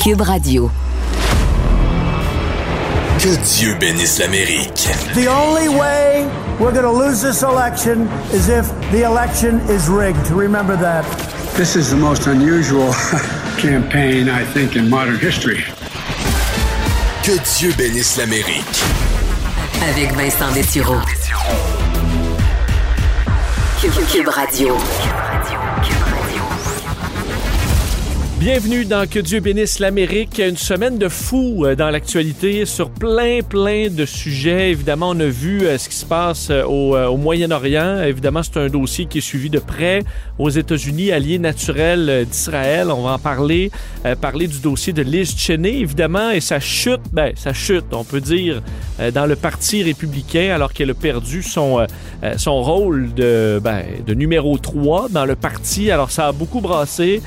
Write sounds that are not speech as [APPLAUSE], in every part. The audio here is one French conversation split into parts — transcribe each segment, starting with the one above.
Cube Radio. Que Dieu bénisse l'Amérique. The only way we're going to lose this election is if the election is rigged. Remember that. This is the most unusual [LAUGHS] campaign, I think, in modern history. Que Dieu bénisse l'Amérique. Avec Vincent Dessureau. Cube, Cube Radio. Bienvenue dans Que Dieu bénisse l'Amérique. Une semaine de fou euh, dans l'actualité sur plein, plein de sujets. Évidemment, on a vu euh, ce qui se passe euh, au, au Moyen-Orient. Évidemment, c'est un dossier qui est suivi de près aux États-Unis, alliés naturels d'Israël. On va en parler. parler du dossier de Liz Cheney, évidemment, et sa chute, ben, sa chute, on peut dire, dans le Parti républicain, alors qu'elle a perdu son, son rôle de, ben, de numéro 3 dans le parti. Alors, ça a beaucoup brassé.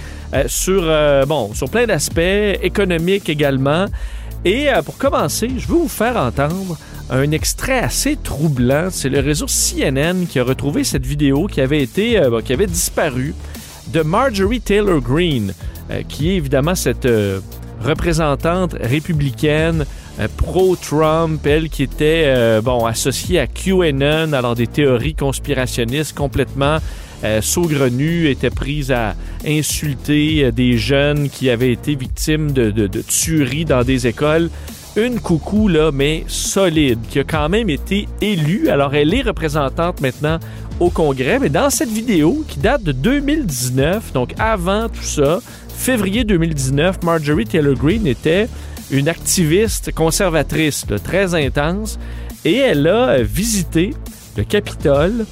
Sur, euh, sur plein d'aspects, économiques également. Et euh, pour commencer, je veux vous faire entendre un extrait assez troublant. C'est le réseau CNN qui a retrouvé cette vidéo qui avait été, euh, disparu de Marjorie Taylor Greene, qui est évidemment cette représentante républicaine pro-Trump, elle qui était associée à QAnon, alors des théories conspirationnistes complètement euh, saugrenue était prise à insulter euh, des jeunes qui avaient été victimes de, tueries dans des écoles une coucou là, mais solide, qui a quand même été élue. Alors, elle est représentante maintenant au Congrès, mais dans cette vidéo qui date de 2019, donc avant tout ça, février 2019, Marjorie Taylor Greene était une activiste conservatrice très intense et elle a visité le Capitole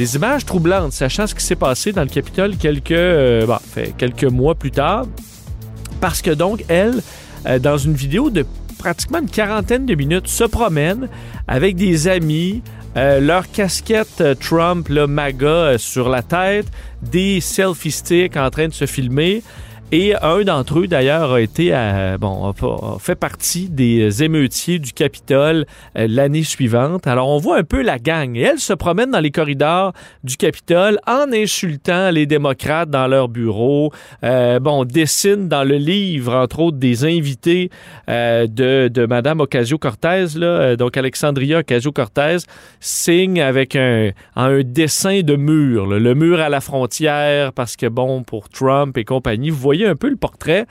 des images troublantes, sachant ce qui s'est passé dans le Capitole quelques, euh, fait, quelques mois plus tard. Parce que donc, elle, euh, dans une vidéo de pratiquement une quarantaine de minutes, se promène avec des amis, euh, leur casquette Trump, le MAGA sur la tête, des selfie sticks en train de se filmer. Et un d'entre eux, d'ailleurs, a été, bon, a, fait partie des émeutiers du Capitole euh, l'année suivante. Alors, on voit un peu la gang. Et elle se promène dans les corridors du Capitole en insultant les démocrates dans leur bureau. Euh, bon, dessine dans le livre, entre autres, des invités euh, de, de Madame Ocasio-Cortez, là, euh, donc Alexandria Ocasio-Cortez, signe avec un, un dessin de mur, le mur à la frontière, parce que, bon, pour Trump et compagnie, vous voyez un peu le portrait.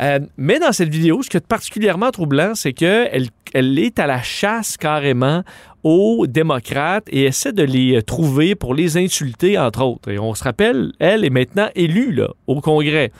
Euh, mais dans cette vidéo, ce qui est particulièrement troublant, c'est qu'elle elle est à la chasse carrément aux démocrates et essaie de les trouver pour les insulter, entre autres. Et on se rappelle, elle est maintenant élue là, au Congrès.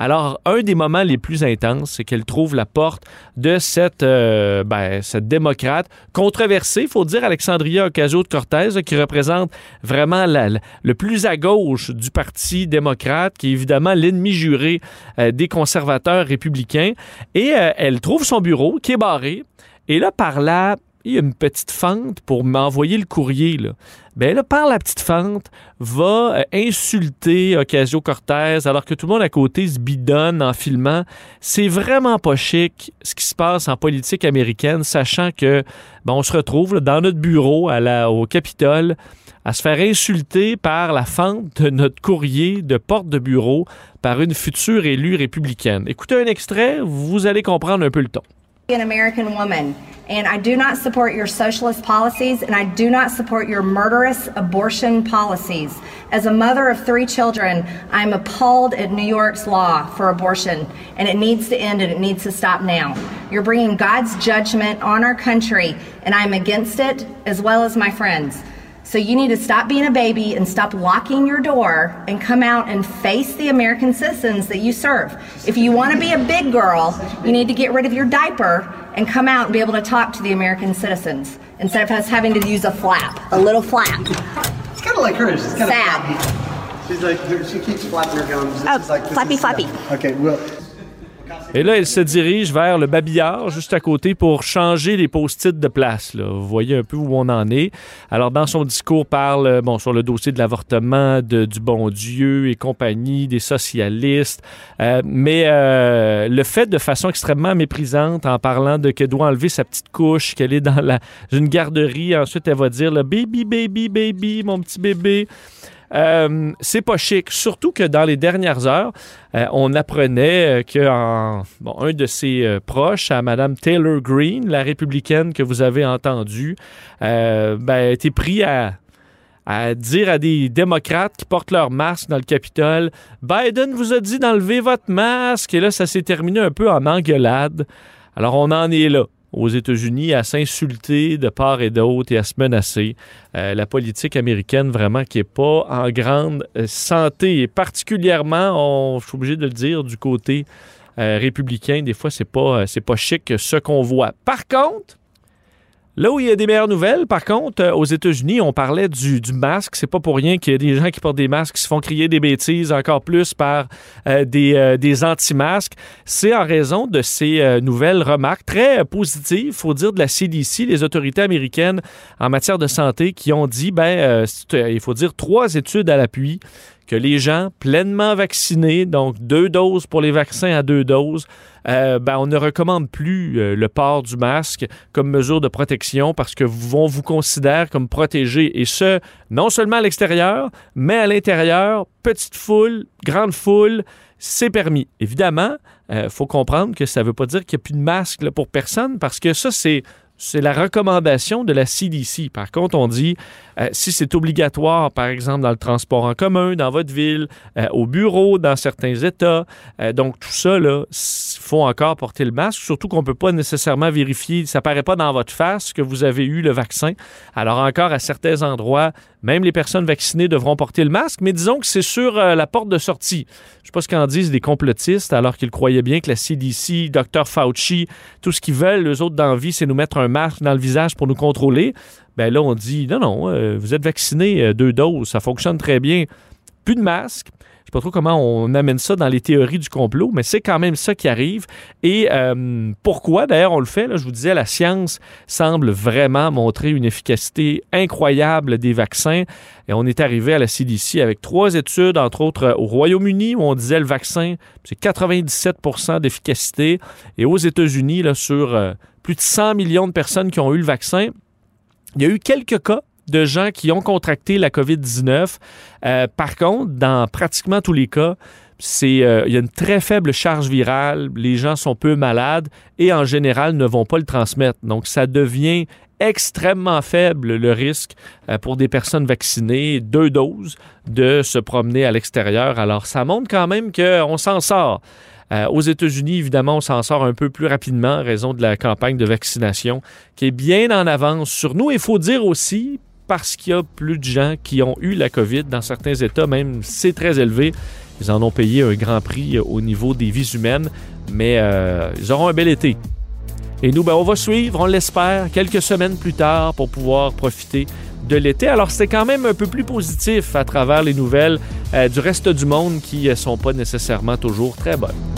Alors, un des moments les plus intenses, c'est qu'elle trouve la porte de cette, euh, ben, cette démocrate controversée, il faut dire, Alexandria Ocasio-Cortez, qui représente vraiment le plus à gauche du Parti démocrate, qui est évidemment l'ennemi juré euh, des conservateurs républicains. Et euh, elle trouve son bureau qui est barré. Et là, par là, il une petite fente pour m'envoyer le courrier. Là. Ben là, par la petite fente, va euh, insulter Ocasio-Cortez alors que tout le monde à côté se bidonne en filmant. C'est vraiment pas chic ce qui se passe en politique américaine, sachant que ben, on se retrouve dans notre bureau à la, au Capitole à se faire insulter par la fente de notre courrier de porte de bureau par une future élue républicaine. Écoutez un extrait, vous allez comprendre un peu le ton. An American woman, and I do not support your socialist policies, and I do not support your murderous abortion policies. As a mother of three children, I'm appalled at New York's law for abortion, and it needs to end and it needs to stop now. You're bringing God's judgment on our country, and I'm against it, as well as my friends. So you need to stop being a baby and stop locking your door and come out and face the American citizens that you serve. If you want to be a big girl, you need to get rid of your diaper and come out and be able to talk to the American citizens instead of us having to use a flap, a little flap. It's kind of like her. She's kind Sad. of She's like she keeps flapping her gums. This Oh, is like, this flappy, is- flappy. Okay, well, Et là, elle se dirige vers le babillard, juste à côté, pour changer les post-it de place. Vous voyez un peu où on en est. Alors, dans son discours, parle euh, bon, sur le dossier de l'avortement, du bon Dieu et compagnie, des socialistes. Euh, mais euh, le fait de façon extrêmement méprisante, en parlant de qu'elle doit enlever sa petite couche, qu'elle est dans la, une garderie. Ensuite, elle va dire, le baby, baby, baby, mon petit bébé. Euh, c'est pas chic. Surtout que dans les dernières heures, euh, on apprenait que bon, un de ses euh, proches, à Mme Taylor Greene, la républicaine que vous avez entendue, ben, a été pris à, à dire à des démocrates qui portent leur masque dans le Capitole Biden vous a dit d'enlever votre masque. Et là, ça s'est terminé un peu en engueulade. Alors, on en est là aux États-Unis à s'insulter de part et d'autre et à se menacer. Euh, la politique américaine vraiment qui n'est pas en grande euh, santé et particulièrement, je suis obligé de le dire, du côté euh, républicain, des fois c'est pas pas chic ce qu'on voit. Par contre, Là où il y a des meilleures nouvelles, par contre, euh, aux États-Unis, on parlait du, du masque. C'est pas pour rien qu'il y a des gens qui portent des masques qui se font crier des bêtises encore plus par euh, des, euh, des anti-masques. C'est en raison de ces nouvelles remarques très positives, faut dire, de la CDC, les autorités américaines en matière de santé, qui ont dit, ben, il faut dire, trois études à l'appui que les gens pleinement vaccinés, donc deux doses pour les vaccins à deux doses, euh, ben, on ne recommande plus euh, le port du masque comme mesure de protection parce que vont vous considérer comme protégé et ce, non seulement à l'extérieur, mais à l'intérieur, petite foule, grande foule, c'est permis. Évidemment, il euh, faut comprendre que ça ne veut pas dire qu'il n'y a plus de masque pour personne parce que ça, c'est c'est la recommandation de la CDC. Par contre, on dit euh, si c'est obligatoire, par exemple, dans le transport en commun, dans votre ville, euh, au bureau, dans certains États, euh, donc tout ça, il faut encore porter le masque, surtout qu'on ne peut pas nécessairement vérifier, ça paraît pas dans votre face que vous avez eu le vaccin. Alors encore, à certains endroits, même les personnes vaccinées devront porter le masque, mais disons que c'est sur la porte de sortie. Je ne sais pas ce qu'en disent les complotistes, alors qu'ils croyaient bien que la CDC, Dr. Fauci, tout ce qu'ils veulent, les autres d'envie, c'est nous mettre un masque dans le visage pour nous contrôler. Ben là, on dit non, non, euh, vous êtes vacciné euh, deux doses, ça fonctionne très bien. Plus de masque. Je sais pas trop comment on amène ça dans les théories du complot, mais c'est quand même ça qui arrive. Et euh, pourquoi, d'ailleurs, on le fait? Là, je vous disais, la science semble vraiment montrer une efficacité incroyable des vaccins. Et on est arrivé à la CDC avec trois études, entre autres au Royaume-Uni, où on disait le vaccin, c'est 97% d'efficacité. Et aux États-Unis, là, sur plus de 100 millions de personnes qui ont eu le vaccin. Il y a eu quelques cas de gens qui ont contracté la COVID-19. Euh, par contre, dans pratiquement tous les cas, c'est euh, il y a une très faible charge virale, les gens sont peu malades et en général ne vont pas le transmettre. Donc ça devient extrêmement faible le risque euh, pour des personnes vaccinées, deux doses, de se promener à l'extérieur. Alors ça montre quand même qu'on s'en sort. Euh, aux États-Unis, évidemment, on s'en sort un peu plus rapidement en raison de la campagne de vaccination qui est bien en avance sur nous. Il faut dire aussi, parce qu'il y a plus de gens qui ont eu la COVID dans certains États, même c'est très élevé. Ils en ont payé un grand prix au niveau des vies humaines, mais euh, ils auront un bel été. Et nous, ben, on va suivre, on l'espère, quelques semaines plus tard pour pouvoir profiter de l'été. Alors, c'est quand même un peu plus positif à travers les nouvelles euh, du reste du monde qui ne sont pas nécessairement toujours très bonnes.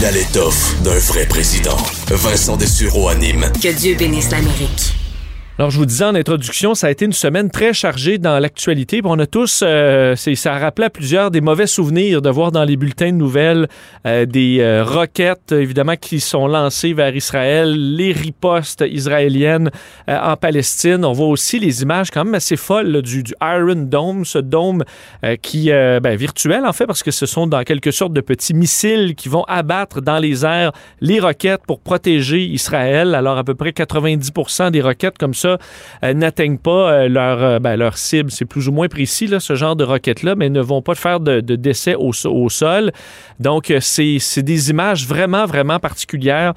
Il a l'étoffe d'un vrai président. Vincent Dessureau anime. Que Dieu bénisse l'Amérique. Alors, je vous disais en introduction, ça a été une semaine très chargée dans l'actualité. On a tous, euh, ça a rappelé à plusieurs des mauvais souvenirs de voir dans les bulletins de nouvelles euh, des euh, roquettes, évidemment, qui sont lancées vers Israël, les ripostes israéliennes en Palestine. On voit aussi les images quand même assez folles du, Iron Dome, ce dôme qui, ben, virtuel en fait, parce que ce sont dans quelque sorte de petits missiles qui vont abattre dans les airs les roquettes pour protéger Israël. Alors, à peu près 90% des roquettes comme ça euh, n'atteignent pas euh, leur, euh, ben, leur cible. C'est plus ou moins précis, ce genre de roquettes-là, mais ne vont pas faire de, décès au, sol. Donc, c'est des images vraiment, vraiment particulières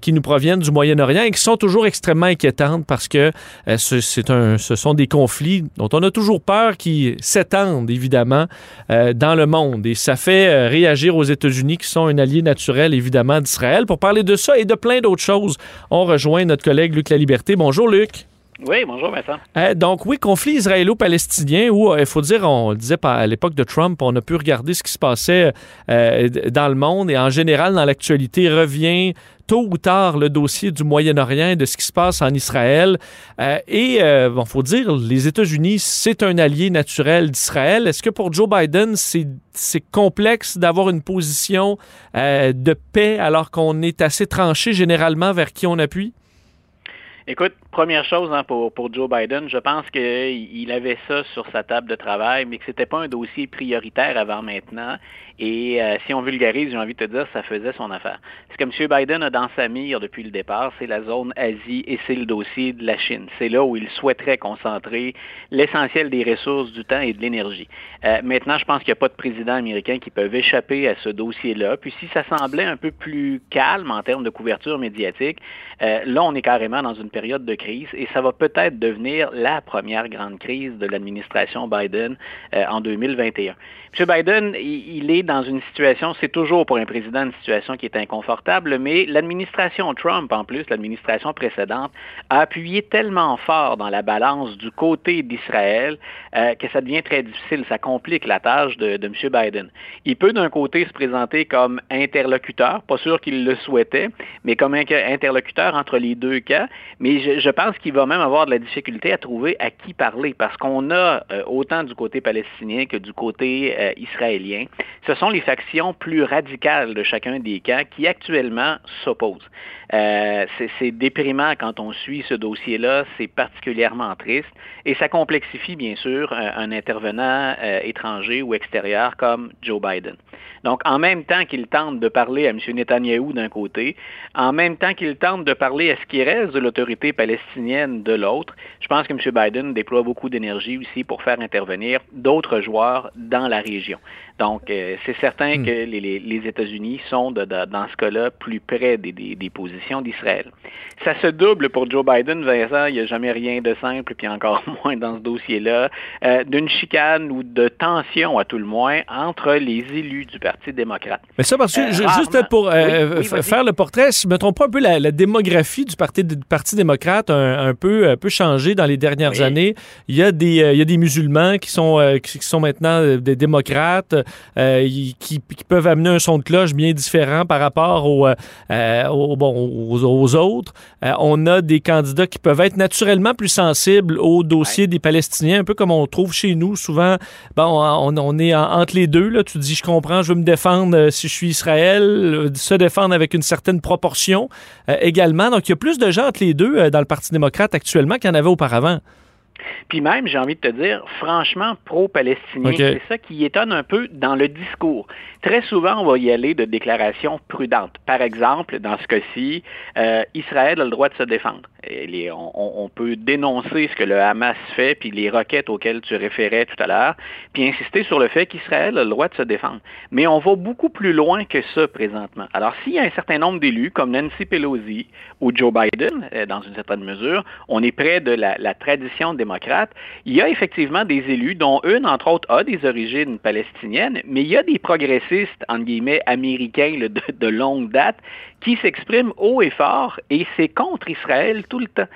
qui nous proviennent du Moyen-Orient et qui sont toujours extrêmement inquiétantes parce que un, ce sont des conflits dont on a toujours peur qui s'étendent, évidemment, dans le monde. Et ça fait réagir aux États-Unis qui sont un allié naturel, évidemment, d'Israël. Pour parler de ça et de plein d'autres choses, on rejoint notre collègue Luc La Liberté. Bonjour, Luc. Oui, bonjour Vincent. Euh, donc oui, conflit israélo-palestinien où, euh, il faut dire, on disait à l'époque de Trump, on a pu regarder ce qui se passait euh, dans le monde et en général dans l'actualité revient tôt ou tard le dossier du Moyen-Orient de ce qui se passe en Israël. et il bon, faut dire, les États-Unis, c'est un allié naturel d'Israël. Est-ce que pour Joe Biden, c'est complexe d'avoir une position de paix alors qu'on est assez tranché généralement vers qui on appuie? Écoute, première chose hein, pour, pour Joe Biden, je pense qu'il avait ça sur sa table de travail, mais que c'était pas un dossier prioritaire avant maintenant. Et euh, si on vulgarise, j'ai envie de te dire, ça faisait son affaire. Ce que M. Biden a dans sa mire depuis le départ, c'est la zone Asie et c'est le dossier de la Chine. C'est là où il souhaiterait concentrer l'essentiel des ressources, du temps et de l'énergie. Euh, maintenant, je pense qu'il n'y a pas de président américain qui peut échapper à ce dossier-là. Puis si ça semblait un peu plus calme en termes de couverture médiatique, euh, là, on est carrément dans une période de crise et ça va peut-être devenir la première grande crise de l'administration Biden en 2021. M. Biden, il est dans une situation, c'est toujours pour un président une situation qui est inconfortable, mais l'administration Trump, en plus, l'administration précédente, a appuyé tellement fort dans la balance du côté d'Israël euh, que ça devient très difficile. Ça complique la tâche de, M. Biden. Il peut d'un côté se présenter comme interlocuteur, pas sûr qu'il le souhaitait, mais comme interlocuteur entre les deux cas, mais je, pense qu'il va même avoir de la difficulté à trouver à qui parler parce qu'on a euh, autant du côté palestinien que du côté euh, israélien, sont les factions plus radicales de chacun des camps qui actuellement s'opposent. Euh, c'est déprimant quand on suit ce dossier-là, c'est particulièrement triste et ça complexifie bien sûr un, intervenant euh, étranger ou extérieur comme Joe Biden. Donc en même temps qu'il tente de parler à M. Netanyahou d'un côté, en même temps qu'il tente de parler à ce qui reste de l'autorité palestinienne de l'autre, je pense que M. Biden déploie beaucoup d'énergie aussi pour faire intervenir d'autres joueurs dans la région. Donc, euh, c'est certain hmm. que les, États-Unis sont, dans ce cas-là, plus près des, des, positions d'Israël. Ça se double pour Joe Biden, Vincent, il n'y a jamais rien de simple, puis encore [LAUGHS] moins dans ce dossier-là, euh, d'une chicane ou de tension, à tout le moins, entre les élus du Parti démocrate. Mais ça, parce que, euh, juste pour faire le portrait, si je me trompe pas un peu, la, démographie du Parti, Parti démocrate a un, peu, un peu changé dans les dernières années. Il y, a des, il y a des musulmans qui sont, qui sont maintenant des démocrates. Euh, qui, peuvent amener un son de cloche bien différent par rapport aux, euh, bon, aux, autres. Euh, on a des candidats qui peuvent être naturellement plus sensibles au dossier des Palestiniens, un peu comme on trouve chez nous. Souvent, bon, on, est entre les deux. Là. Tu dis, je comprends, je veux me défendre si je suis Israël, se défendre avec une certaine proportion également. Donc, il y a plus de gens entre les deux dans le Parti démocrate actuellement qu'il y en avait auparavant. Puis même, j'ai envie de te dire, franchement, pro-palestinien, c'est ça qui étonne un peu dans le discours. Très souvent, on va y aller de déclarations prudentes. Par exemple, dans ce cas-ci, euh, Israël a le droit de se défendre. On, peut dénoncer ce que le Hamas fait, puis les requêtes auxquelles tu référais tout à l'heure, puis insister sur le fait qu'Israël a le droit de se défendre. Mais on va beaucoup plus loin que ça présentement. Alors, s'il y a un certain nombre d'élus, comme Nancy Pelosi ou Joe Biden, euh, dans une certaine mesure, on est près de la, tradition démocrate, il y a effectivement des élus, dont une, entre autres, a des origines palestiniennes, mais il y a des progressistes en guillemets, américains de, longue date, qui s'expriment haut et fort, et c'est contre Israël tout le temps,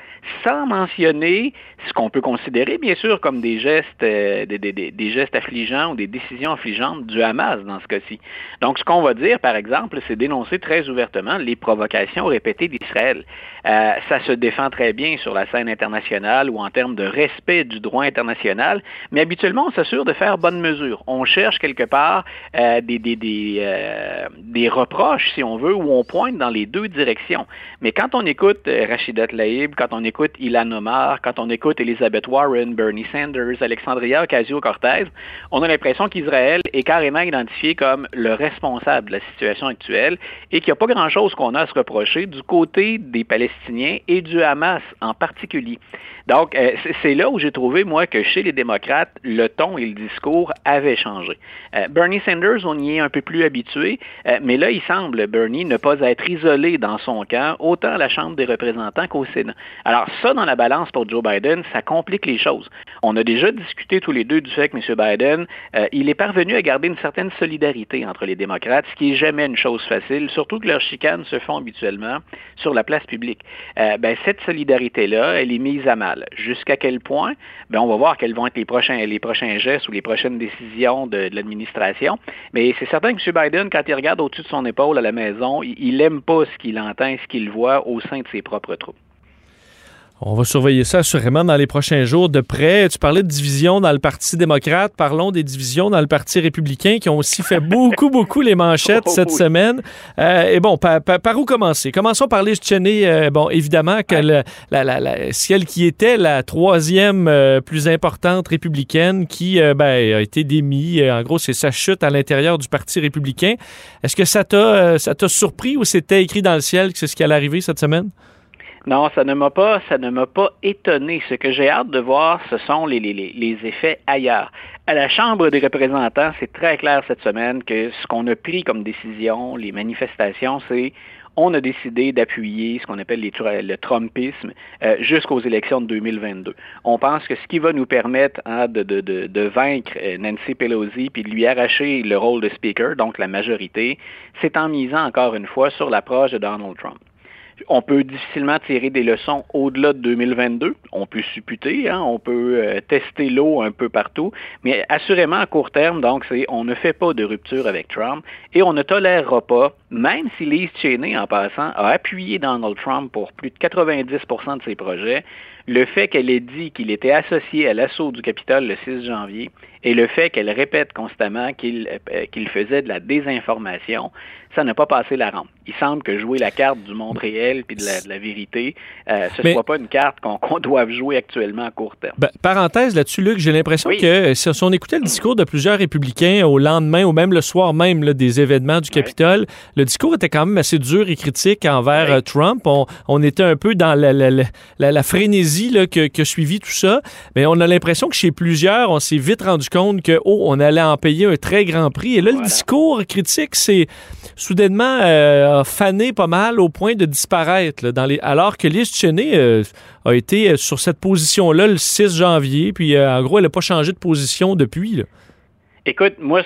sans mentionner ce qu'on peut considérer, bien sûr, comme des gestes, euh, des, gestes affligeants ou des décisions affligeantes du Hamas dans ce cas-ci. Donc, ce qu'on va dire, par exemple, c'est dénoncer très ouvertement les provocations répétées d'Israël. Euh, ça se défend très bien sur la scène internationale ou en termes de respect du droit international, mais habituellement, on s'assure de faire bonne mesure. On cherche quelque part euh, des, des, des, reproches, si on veut, où on pointe dans les deux directions. Mais quand on écoute euh, Rachida Tlaib, quand on écoute Ilan Omar, quand on écoute Elizabeth Warren, Bernie Sanders, Alexandria Ocasio-Cortez, on a l'impression qu'Israël est carrément identifié comme le responsable de la situation actuelle et qu'il n'y a pas grand-chose qu'on a à se reprocher du côté des Palestiniens et du Hamas en particulier. Donc, euh, c'est là où j'ai trouvé, moi, que chez les démocrates, le ton et le discours avaient changé. Euh, Bernie Sanders, on y est un peu plus habitué, euh, mais là, il semble, Bernie, ne pas être isolé dans son camp, autant à la Chambre des représentants qu'au Sénat. Alors, ça, dans la balance pour Joe Biden, ça complique les choses. On a déjà discuté tous les deux du fait que M. Biden, il est parvenu à garder une certaine solidarité entre les démocrates, ce qui n'est jamais une chose facile, surtout que leurs chicanes se font habituellement sur la place publique. ben, cette solidarité-là, elle est mise à mal. Jusqu'à quel point? Ben, on va voir quels vont être les prochains, les prochains gestes ou les prochaines décisions de, l'administration. Mais c'est certain que M. Biden, quand il regarde au-dessus de son épaule à la maison, il n'aime pas ce qu'il entend, ce qu'il voit au sein de ses propres troupes. On va surveiller ça assurément dans les prochains jours de près. Tu parlais de divisions dans le Parti démocrate. Parlons des divisions dans le Parti républicain qui ont aussi fait [LAUGHS] beaucoup, beaucoup les manchettes oh, cette semaine. Euh, et bon, par, où commencer? Commençons par les Cheney. Euh, bon, évidemment que la, la, celle qui était la troisième euh, plus importante républicaine qui ben, a été démise. En gros, c'est sa chute à l'intérieur du Parti républicain. Est-ce que ça t'a surpris ou c'était écrit dans le ciel que c'est ce qui allait arriver cette semaine? Non, ça ne m'a pas, étonné. Ce que j'ai hâte de voir, ce sont les, effets ailleurs. À la Chambre des représentants, c'est très clair cette semaine que ce qu'on a pris comme décision, les manifestations, c'est on a décidé d'appuyer ce qu'on appelle le Trumpisme euh, jusqu'aux élections de 2022. On pense que ce qui va nous permettre hein, de, de, vaincre euh, Nancy Pelosi puis de lui arracher le rôle de Speaker, donc la majorité, c'est en misant encore une fois sur l'approche de Donald Trump. On peut difficilement tirer des leçons au-delà de 2022. On peut supputer, hein, on peut euh, tester l'eau un peu partout, mais assurément à court terme, donc on ne fait pas de rupture avec Trump et on ne tolérera pas, même si Liz Cheney, en passant, a appuyé Donald Trump pour plus de 90% de ses projets, le fait qu'elle ait dit qu'il était associé à l'assaut du Capitole le 6 janvier et le fait qu'elle répète constamment qu'il euh, qu'il faisait de la désinformation, ça n'a pas passé la rampe. Il semble que jouer la carte du monde réel puis de la, vérité, euh, ce ne soit pas une carte qu'on [LAUGHS] doive jouer actuellement à court terme. Ben, parenthèse là-dessus, Luc, j'ai l'impression que si on écoutait le discours de plusieurs républicains au lendemain ou même le soir même des événements du Capitole, le discours était quand même assez dur et critique envers euh, Trump. On, était un peu dans la, la, frénésie là, que, que, suivit tout ça. Mais on a l'impression que chez plusieurs, on s'est vite rendu compte que, oh, on allait en payer un très grand prix. Et là, le discours critique, c'est soudainement euh, fané pas mal au point de disparaître. Alors que Liz Cheney euh, a été euh, sur cette position-là le 6 janvier, puis en gros, elle n'a pas changé de position depuis. Écoute, moi,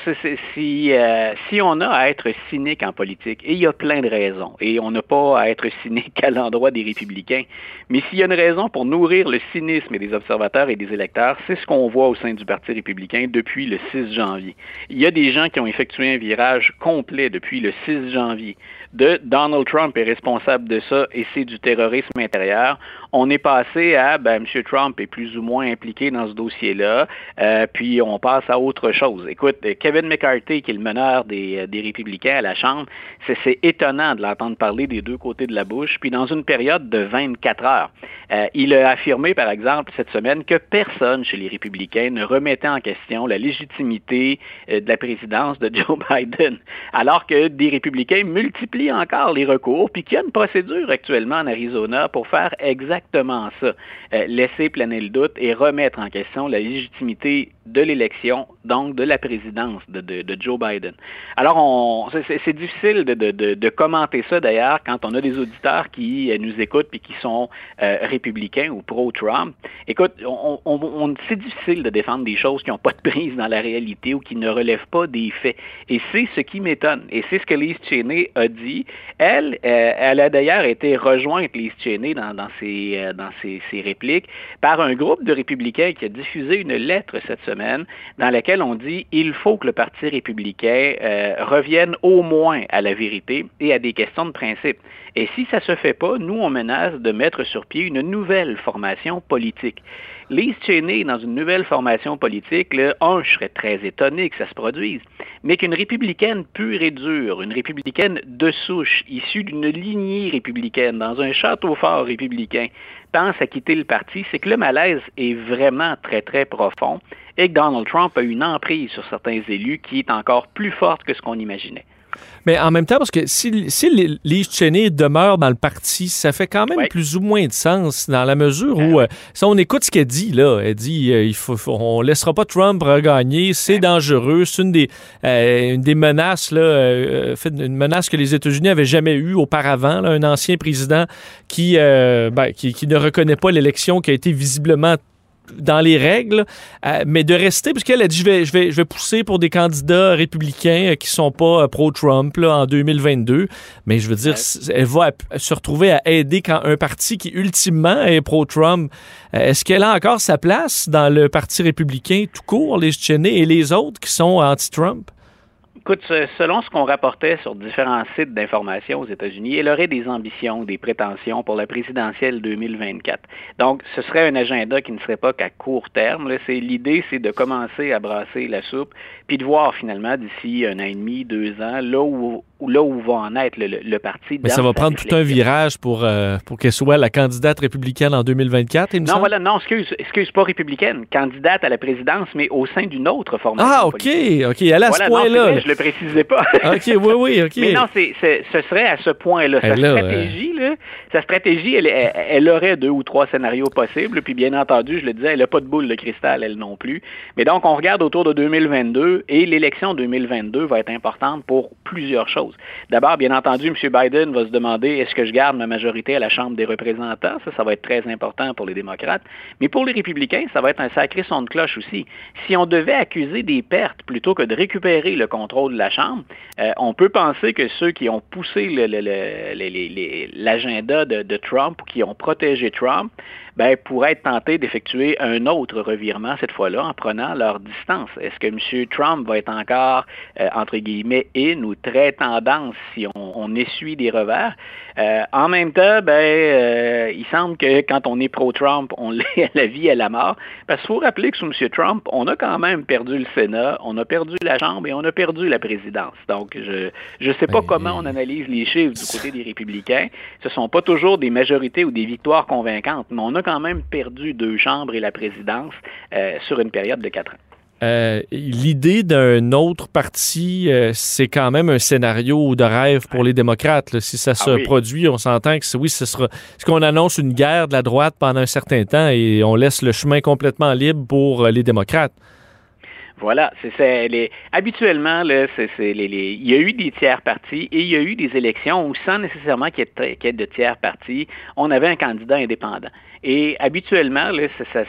si, euh, si on a à être cynique en politique, et il y a plein de raisons, et on n'a pas à être cynique à l'endroit des républicains, mais s'il y a une raison pour nourrir le cynisme des observateurs et des électeurs, c'est ce qu'on voit au sein du Parti républicain depuis le 6 janvier. Il y a des gens qui ont effectué un virage complet depuis le 6 janvier. De Donald Trump est responsable de ça et c'est du terrorisme intérieur on est passé à ben, M. Trump est plus ou moins impliqué dans ce dossier-là, euh, puis on passe à autre chose. Écoute, Kevin McCarthy, qui est le meneur des, euh, républicains à la Chambre, c'est étonnant de l'entendre parler des deux côtés de la bouche, puis dans une période de 24 heures. Euh, il a affirmé, par exemple, cette semaine, que personne chez les républicains ne remettait en question la légitimité de la présidence de Joe [LAUGHS] Biden, alors que des républicains multiplient encore les recours, puis qu'il y a une procédure actuellement en Arizona pour faire exactement ça. Euh, laisser planer le doute et remettre en question la légitimité de l'élection donc de la présidence de, Joe Biden. Alors, c'est difficile de, commenter ça d'ailleurs quand on a des auditeurs qui euh, nous écoutent et qui sont euh, républicains ou pro-Trump. Écoute, on, c'est difficile de défendre des choses qui n'ont pas de prise dans la réalité ou qui ne relèvent pas des faits. Et c'est ce qui m'étonne. Et c'est ce que Lise Cheney a dit. Elle, euh, elle a d'ailleurs été rejointe, Lise Cheney, dans, dans, ses, dans ses, ses répliques, par un groupe de républicains qui a diffusé une lettre cette semaine dans laquelle on dit il faut que le Parti républicain euh, revienne au moins à la vérité et à des questions de principe. Et si ça ne se fait pas, nous, on menace de mettre sur pied une nouvelle formation politique. Lise Cheney, dans une nouvelle formation politique, là, un, je serais très étonné que ça se produise, mais qu'une républicaine pure et dure, une républicaine de souche, issue d'une lignée républicaine, dans un château fort républicain, pense à quitter le parti, c'est que le malaise est vraiment très, très profond et que Donald Trump a une emprise sur certains élus qui est encore plus forte que ce qu'on imaginait. Mais en même temps, parce que si, si Lise Cheney demeure dans le parti, ça fait quand même plus ou moins de sens dans la mesure où, euh, si on écoute ce qu'elle dit, là, elle dit euh, il faut, on laissera pas Trump regagner, c'est dangereux, c'est une des, euh, une des menaces, là, une menace que les États-Unis avaient jamais eue auparavant, là, un ancien président qui, ben, qui, qui ne reconnaît pas l'élection qui a été visiblement dans les règles, euh, mais de rester, puisqu'elle a dit je vais, je, vais, je vais pousser pour des candidats républicains euh, qui sont pas euh, pro-Trump en 2022, mais je veux dire, elle va se retrouver à aider quand un parti qui ultimement est pro-Trump, est-ce qu'elle a encore sa place dans le parti républicain tout court, les Cheney et les autres qui sont anti-Trump? Écoute, selon ce qu'on rapportait sur différents sites d'information aux États-Unis, elle aurait des ambitions, des prétentions pour la présidentielle 2024. Donc, ce serait un agenda qui ne serait pas qu'à court terme. L'idée, c'est de commencer à brasser la soupe, puis de voir finalement d'ici un an et demi, deux ans, là où là où va en être le, parti. Mais ça va prendre tout un virage pour, euh, pour qu'elle soit la candidate républicaine en 2024, il me Non, voilà, non, excuse, excuse, pas républicaine, candidate à la présidence, mais au sein d'une autre formation Ah, OK, OK, elle a ce point-là. Je le précisais pas. [LAUGHS] OK, oui, oui, OK. Mais non, ce serait à ce point-là. Sa stratégie, là, sa stratégie, elle, elle, aurait deux ou trois scénarios possibles, puis bien entendu, je le disais, elle n'a pas de boule de cristal, elle non plus. Mais donc, on regarde autour de 2022, et l'élection 2022 va être importante pour plusieurs choses. D'abord, bien entendu, M. Biden va se demander est-ce que je garde ma majorité à la Chambre des représentants? Ça, ça va être très important pour les démocrates. Mais pour les républicains, ça va être un sacré son de cloche aussi. Si on devait accuser des pertes plutôt que de récupérer le contrôle de la Chambre, euh, on peut penser que ceux qui ont poussé l'agenda de, de Trump ou qui ont protégé Trump, ben, pourraient être tentés d'effectuer un autre revirement, cette fois-là, en prenant leur distance. Est-ce que M. Trump va être encore, euh, entre guillemets, in ou très tendance si on, essuie des revers? Euh, en même temps, ben, euh, il semble que quand on est pro-Trump, on [LAUGHS] l'est à la vie et à la mort. Parce qu'il faut rappeler que sous M. Trump, on a quand même perdu le Sénat, on a perdu la Chambre et on a perdu la présidence. Donc, je ne sais pas ben, comment on analyse les chiffres du côté des républicains. Ce ne sont pas toujours des majorités ou des victoires convaincantes, mais on a quand même perdu deux chambres et la présidence euh, sur une période de quatre ans. Euh, l'idée d'un autre parti, euh, c'est quand même un scénario de rêve pour les démocrates. Si ça se ah produit, on s'entend que oui, ce sera. ce qu'on annonce une guerre de la droite pendant un certain temps et on laisse le chemin complètement libre pour les démocrates. Voilà, c'est les habituellement là, les, les, il y a eu des tiers partis et il y a eu des élections où sans nécessairement qu'il y ait de tiers partis, on avait un candidat indépendant. Et habituellement,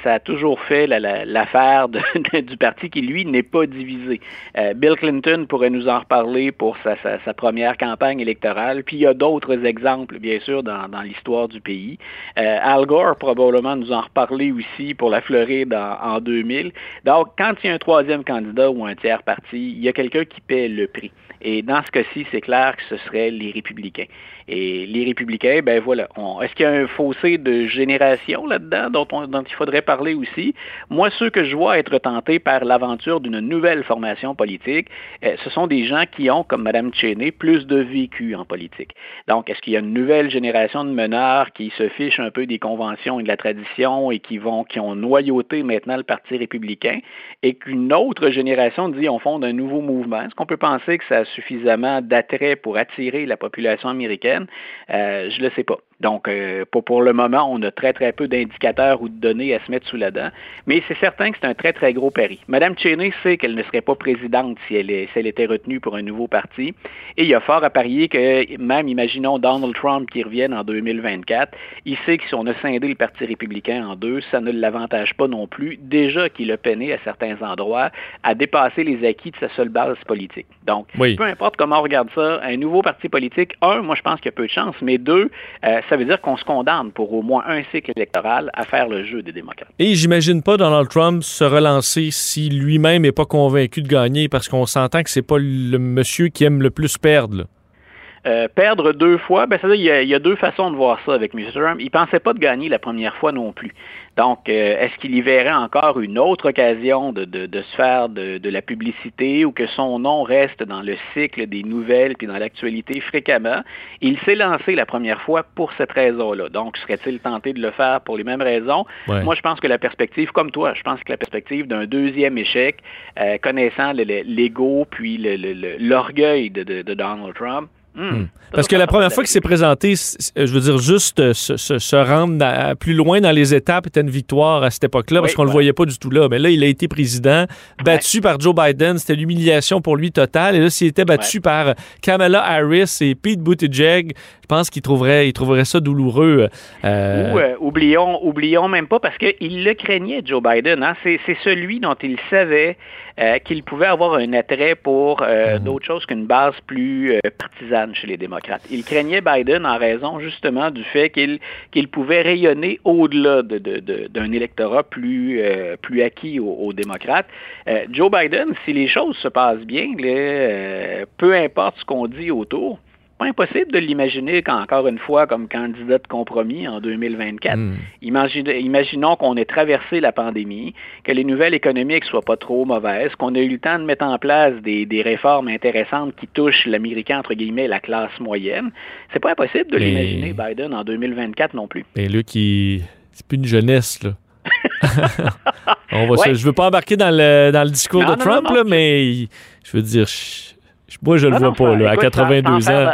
ça, a toujours fait l'affaire [LAUGHS] du parti qui, lui, n'est pas divisé. Euh, Bill Clinton pourrait nous en reparler pour sa, première campagne électorale. Puis il y a d'autres exemples, bien sûr, dans, dans l'histoire du pays. Euh, Al Gore probablement nous en reparler aussi pour la Floride en, en 2000. Donc, quand il y a un troisième candidat ou un tiers parti, il y a quelqu'un qui paie le prix. Et dans ce cas-ci, c'est clair que ce serait les républicains. Et les républicains, ben voilà. Est-ce qu'il y a un fossé de génération là-dedans dont, il faudrait parler aussi? Moi, ceux que je vois être tentés par l'aventure d'une nouvelle formation politique, euh, ce sont des gens qui ont, comme Mme Cheney, plus de vécu en politique. Donc, est-ce qu'il y a une nouvelle génération de meneurs qui se fichent un peu des conventions et de la tradition et qui vont, qui ont noyauté maintenant le Parti républicain? Et qu'une autre génération dit on fonde un nouveau mouvement? Est-ce qu'on peut penser que ça a suffisamment d'attrait pour attirer la population américaine? Euh, je ne le sais pas. Donc, euh, pour, pour le moment, on a très, très peu d'indicateurs ou de données à se mettre sous la dent. Mais c'est certain que c'est un très, très gros pari. Madame Cheney sait qu'elle ne serait pas présidente si elle, si elle, était retenue pour un nouveau parti. Et il y a fort à parier que même, imaginons Donald Trump qui revienne en 2024, il sait que si on a scindé le Parti républicain en deux, ça ne l'avantage pas non plus. Déjà qu'il a peiné à certains endroits à dépasser les acquis de sa seule base politique. Donc, peu importe comment on regarde ça, un nouveau parti politique, un, moi je pense qu'il y a peu de chance, mais deux, euh, ça veut dire qu'on se condamne pour au moins un cycle électoral à faire le jeu des démocrates. Et j'imagine pas Donald Trump se relancer si lui-même n'est pas convaincu de gagner parce qu'on s'entend que c'est pas le monsieur qui aime le plus perdre. Euh, perdre deux fois, ben, ça veut dire, il, y a, deux façons de voir ça avec M. Trump. Il pensait pas de gagner la première fois non plus. Donc, euh, est-ce qu'il y verrait encore une autre occasion de, se faire de, la publicité ou que son nom reste dans le cycle des nouvelles puis dans l'actualité fréquemment? Il s'est lancé la première fois pour cette raison-là. Donc, serait-il tenté de le faire pour les mêmes raisons? Moi, je pense que la perspective, comme toi, je pense que la perspective d'un deuxième échec, euh, connaissant l'ego puis l'orgueil de Donald Trump, Hmm. Hmm. Parce que la première fois qu'il s'est présenté, je veux dire, juste euh, se, rendre plus loin dans les étapes était une victoire à cette époque-là, parce qu'on ne le voyait pas du tout là. Mais là, il a été président, battu par Joe Biden. C'était l'humiliation pour lui totale. Et là, s'il était battu par Kamala Harris et Pete Buttigieg, je pense qu'il trouverait, il trouverait ça douloureux. Euh, Ou, euh, oublions, oublions même pas, parce qu'il le craignait, Joe Biden. Hein? C'est celui dont il savait euh, qu'il pouvait avoir un attrait pour euh, mhm. d'autres choses qu'une base plus euh, partisane chez les démocrates. Il craignait Biden en raison justement du fait qu'il qu'il pouvait rayonner au-delà d'un de, de, électorat plus, plus acquis aux, démocrates. Joe Biden, si les choses se passent bien, peu importe ce qu'on dit autour, pas impossible de l'imaginer encore une fois comme candidat de compromis en 2024. Hmm. imaginons qu'on ait traversé la pandémie, que les nouvelles économiques soient pas trop mauvaises, qu'on ait eu le temps de mettre en place des, réformes intéressantes qui touchent l'américain entre guillemets la classe moyenne. C'est pas impossible de l'imaginer Biden en 2024 non plus. Et lui qui c'est plus une jeunesse là. [LAUGHS] On va Je veux pas embarquer dans le, dans le discours de Trump, là, mais je veux dire, moi, je le vois pas, là, à 82 ans.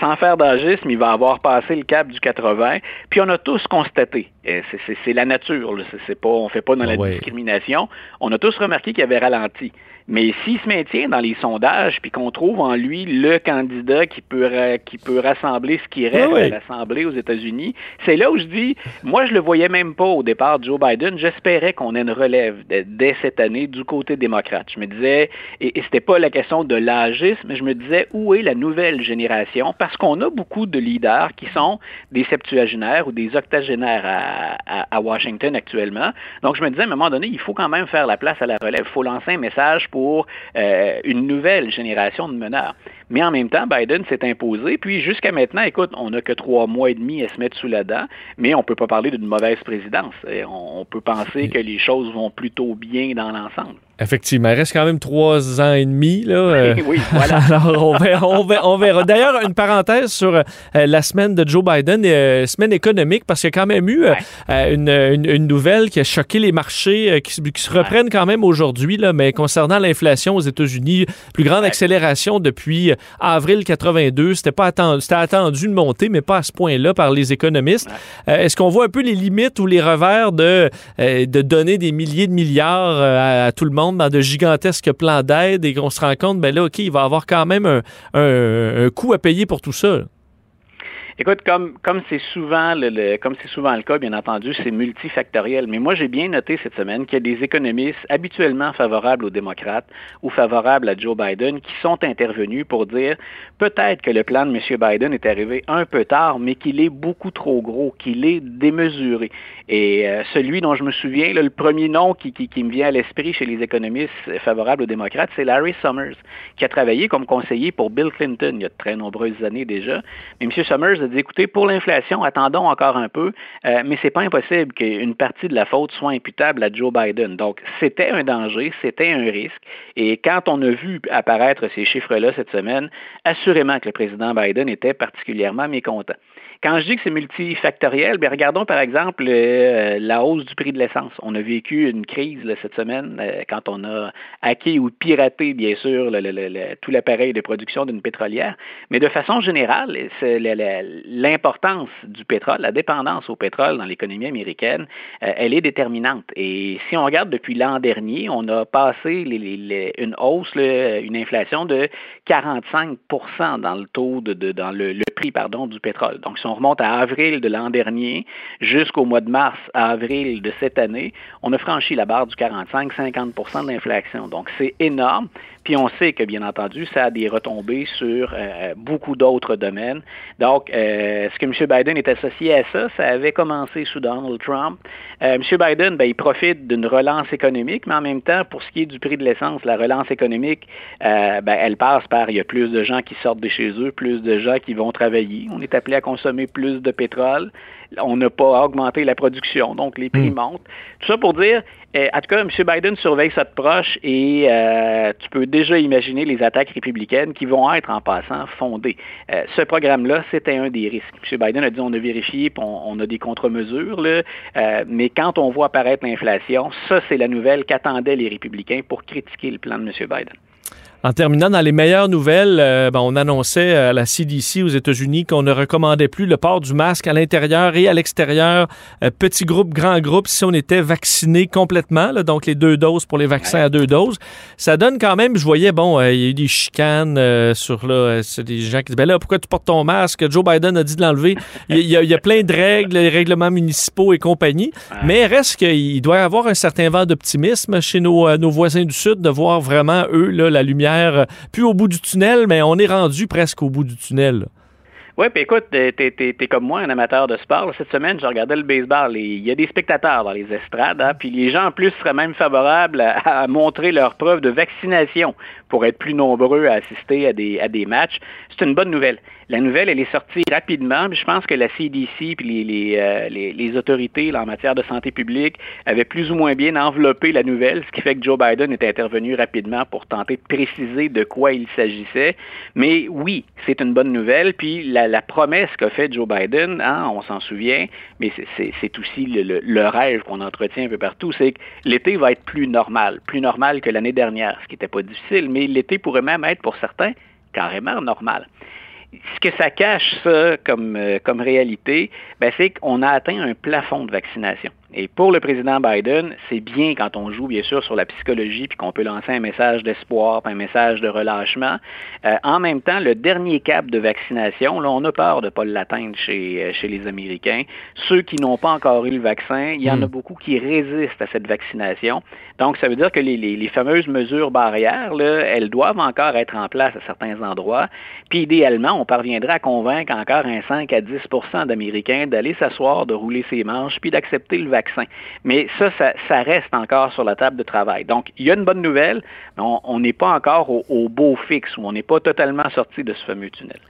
sans faire d'agisme, il va avoir passé le cap du 80. Puis on a tous constaté, c'est la nature, pas, on fait pas dans la ah discrimination. On a tous remarqué qu'il avait ralenti. Mais s'il se maintient dans les sondages, puis qu'on trouve en lui le candidat qui peut, qui peut rassembler ce qui reste à rassembler aux États-Unis, c'est là où je dis, moi je le voyais même pas au départ Joe Biden, j'espérais qu'on ait une relève dès cette année du côté démocrate. Je me disais, et, et c'était pas la question de l'âgisme, mais je me disais, où est la nouvelle génération? Parce qu'on a beaucoup de leaders qui sont des septuagénaires ou des octogénaires à, à, Washington actuellement. Donc je me disais, à un moment donné, il faut quand même faire la place à la relève. Il faut lancer un message pour pour euh, une nouvelle génération de meneurs. Mais en même temps, Biden s'est imposé. Puis jusqu'à maintenant, écoute, on n'a que trois mois et demi à se mettre sous la dent, mais on ne peut pas parler d'une mauvaise présidence. On peut penser que les choses vont plutôt bien dans l'ensemble. Effectivement, il reste quand même trois ans et demi. Là, euh. oui, [LAUGHS] voilà. Alors, on verra. On verra, D'ailleurs, une parenthèse sur euh, la semaine de Joe Biden, euh, semaine économique, parce qu'il y a quand même eu une, une, nouvelle qui a choqué les marchés, qui, se reprennent quand même aujourd'hui, mais concernant l'inflation aux États-Unis, plus grande accélération depuis avril 82. C'était pas attendu, c'était attendu de monter, mais pas à ce point-là par les économistes. Est-ce qu'on voit un peu les limites ou les revers de, de donner des milliers de milliards à tout le monde? dans de gigantesques plans d'aide? Et qu'on se rend compte, ben là, OK, il va avoir quand même un, un coût à payer pour tout ça. Écoute, comme c'est c'est souvent le cas, bien entendu, c'est multifactoriel. Mais moi, j'ai bien noté cette semaine qu'il y a des économistes habituellement favorables aux démocrates ou favorables à Joe Biden qui sont intervenus pour dire peut-être que le plan de M. Biden est arrivé un peu tard, mais qu'il est beaucoup trop gros, qu'il est démesuré. Et euh, celui dont je me souviens, le premier nom qui, me vient à l'esprit chez les économistes favorables aux démocrates, c'est Larry Summers, qui a travaillé comme conseiller pour Bill Clinton il y a de très nombreuses années déjà. Mais M. Summers a dit, écoutez, pour l'inflation, attendons encore un peu, euh, mais c'est pas impossible qu'une partie de la faute soit imputable à Joe Biden. Donc, c'était un danger, c'était un risque. Et quand on a vu apparaître ces chiffres-là cette semaine, assurément que le président Biden était particulièrement mécontent. Quand je dis que c'est multifactoriel, bien, regardons par exemple euh, la hausse du prix de l'essence. On a vécu une crise cette semaine euh, quand on a hacké ou piraté, bien sûr, tout l'appareil de production d'une pétrolière. Mais de façon générale, l'importance du pétrole, la dépendance au pétrole dans l'économie américaine, euh, elle est déterminante. Et si on regarde depuis l'an dernier, on a passé une hausse, une inflation de 45 dans le taux de, dans le, prix pardon, du pétrole. On remonte à avril de l'an dernier jusqu'au mois de mars à avril de cette année, on a franchi la barre du 45-50% d'inflation. Donc, c'est énorme. Puis on sait que, bien entendu, ça a des retombées sur euh, beaucoup d'autres domaines. Donc, euh, ce que M. Biden est associé à ça, ça avait commencé sous Donald Trump. Euh, M. Biden, ben, il profite d'une relance économique, mais en même temps, pour ce qui est du prix de l'essence, la relance économique, ben, elle passe par, il y a plus de gens qui sortent de chez eux, plus de gens qui vont travailler. On est appelé à consommer plus de pétrole. On n'a pas augmenté la production, donc les prix hmm. montent. Tout ça pour dire, eh, en tout cas, M. Biden surveille ça de proche et euh, tu peux déjà imaginer les attaques républicaines qui vont être en passant fondées. Euh, ce programme-là, c'était un des risques. M. Biden a dit on a vérifié, on, on a des contre-mesures, euh, mais quand on voit apparaître l'inflation, ça, c'est la nouvelle qu'attendaient les républicains pour critiquer le plan de M. Biden. En terminant, dans les meilleures nouvelles, euh, ben, on annonçait à la CDC aux États-Unis qu'on ne recommandait plus le port du masque à l'intérieur et à l'extérieur, euh, petit groupe, grand groupe, si on était vacciné complètement, donc les deux doses pour les vaccins à deux doses. Ça donne quand même, je voyais, bon, euh, il y a eu des chicanes sur là, des gens qui disent, ben là, pourquoi tu portes ton masque? Joe Biden a dit de l'enlever. Il y, a, plein de règles, les règlements municipaux et compagnie, mais reste qu'il doit y avoir un certain vent d'optimisme chez nos, nos voisins du Sud de voir vraiment, eux, là, la lumière euh, plus au bout du tunnel, mais on est rendu presque au bout du tunnel. Oui, puis écoute, t'es, es, comme moi, un amateur de sport. Cette semaine, je regardais le baseball. Il y a des spectateurs dans les estrades, hein, puis les gens en plus seraient même favorables à, montrer leur preuve de vaccination pour être plus nombreux à assister à des matchs. C'est une bonne nouvelle. La nouvelle, elle est sortie rapidement. je pense que la CDC puis les, euh, les, les, autorités en matière de santé publique avaient plus ou moins bien enveloppé la nouvelle, ce qui fait que Joe Biden est intervenu rapidement pour tenter de préciser de quoi il s'agissait. Mais oui, c'est une bonne nouvelle. Puis la, promesse qu'a fait Joe Biden, hein, on s'en souvient, mais c'est aussi le, le rêve qu'on entretient un peu partout, c'est que l'été va être plus normal, plus normal que l'année dernière, ce qui n'était pas difficile, mais l'été pourrait même être pour certains carrément normal ce que ça cache, ça, comme, euh, comme réalité, ben, c'est qu'on a atteint un plafond de vaccination. Et pour le président Biden, c'est bien quand on joue, bien sûr, sur la psychologie, puis qu'on peut lancer un message d'espoir, un message de relâchement. Euh, en même temps, le dernier cap de vaccination, là, on a peur de ne pas l'atteindre chez, euh, chez les Américains. Ceux qui n'ont pas encore eu le vaccin, il y en a hmm. beaucoup qui résistent à cette vaccination. Donc, ça veut dire que les, les, les fameuses mesures barrières, là, elles doivent encore être en place à certains endroits. Puis, idéalement, on parviendrait à convaincre encore un 5 à 10% d'Américains d'aller s'asseoir, de rouler ses manches, puis d'accepter le vaccin mais ça, ça, reste encore sur la table de travail. Donc, il y a une bonne nouvelle, mais on n'est pas encore au, beau fixe, où on n'est pas totalement sorti de ce fameux tunnel.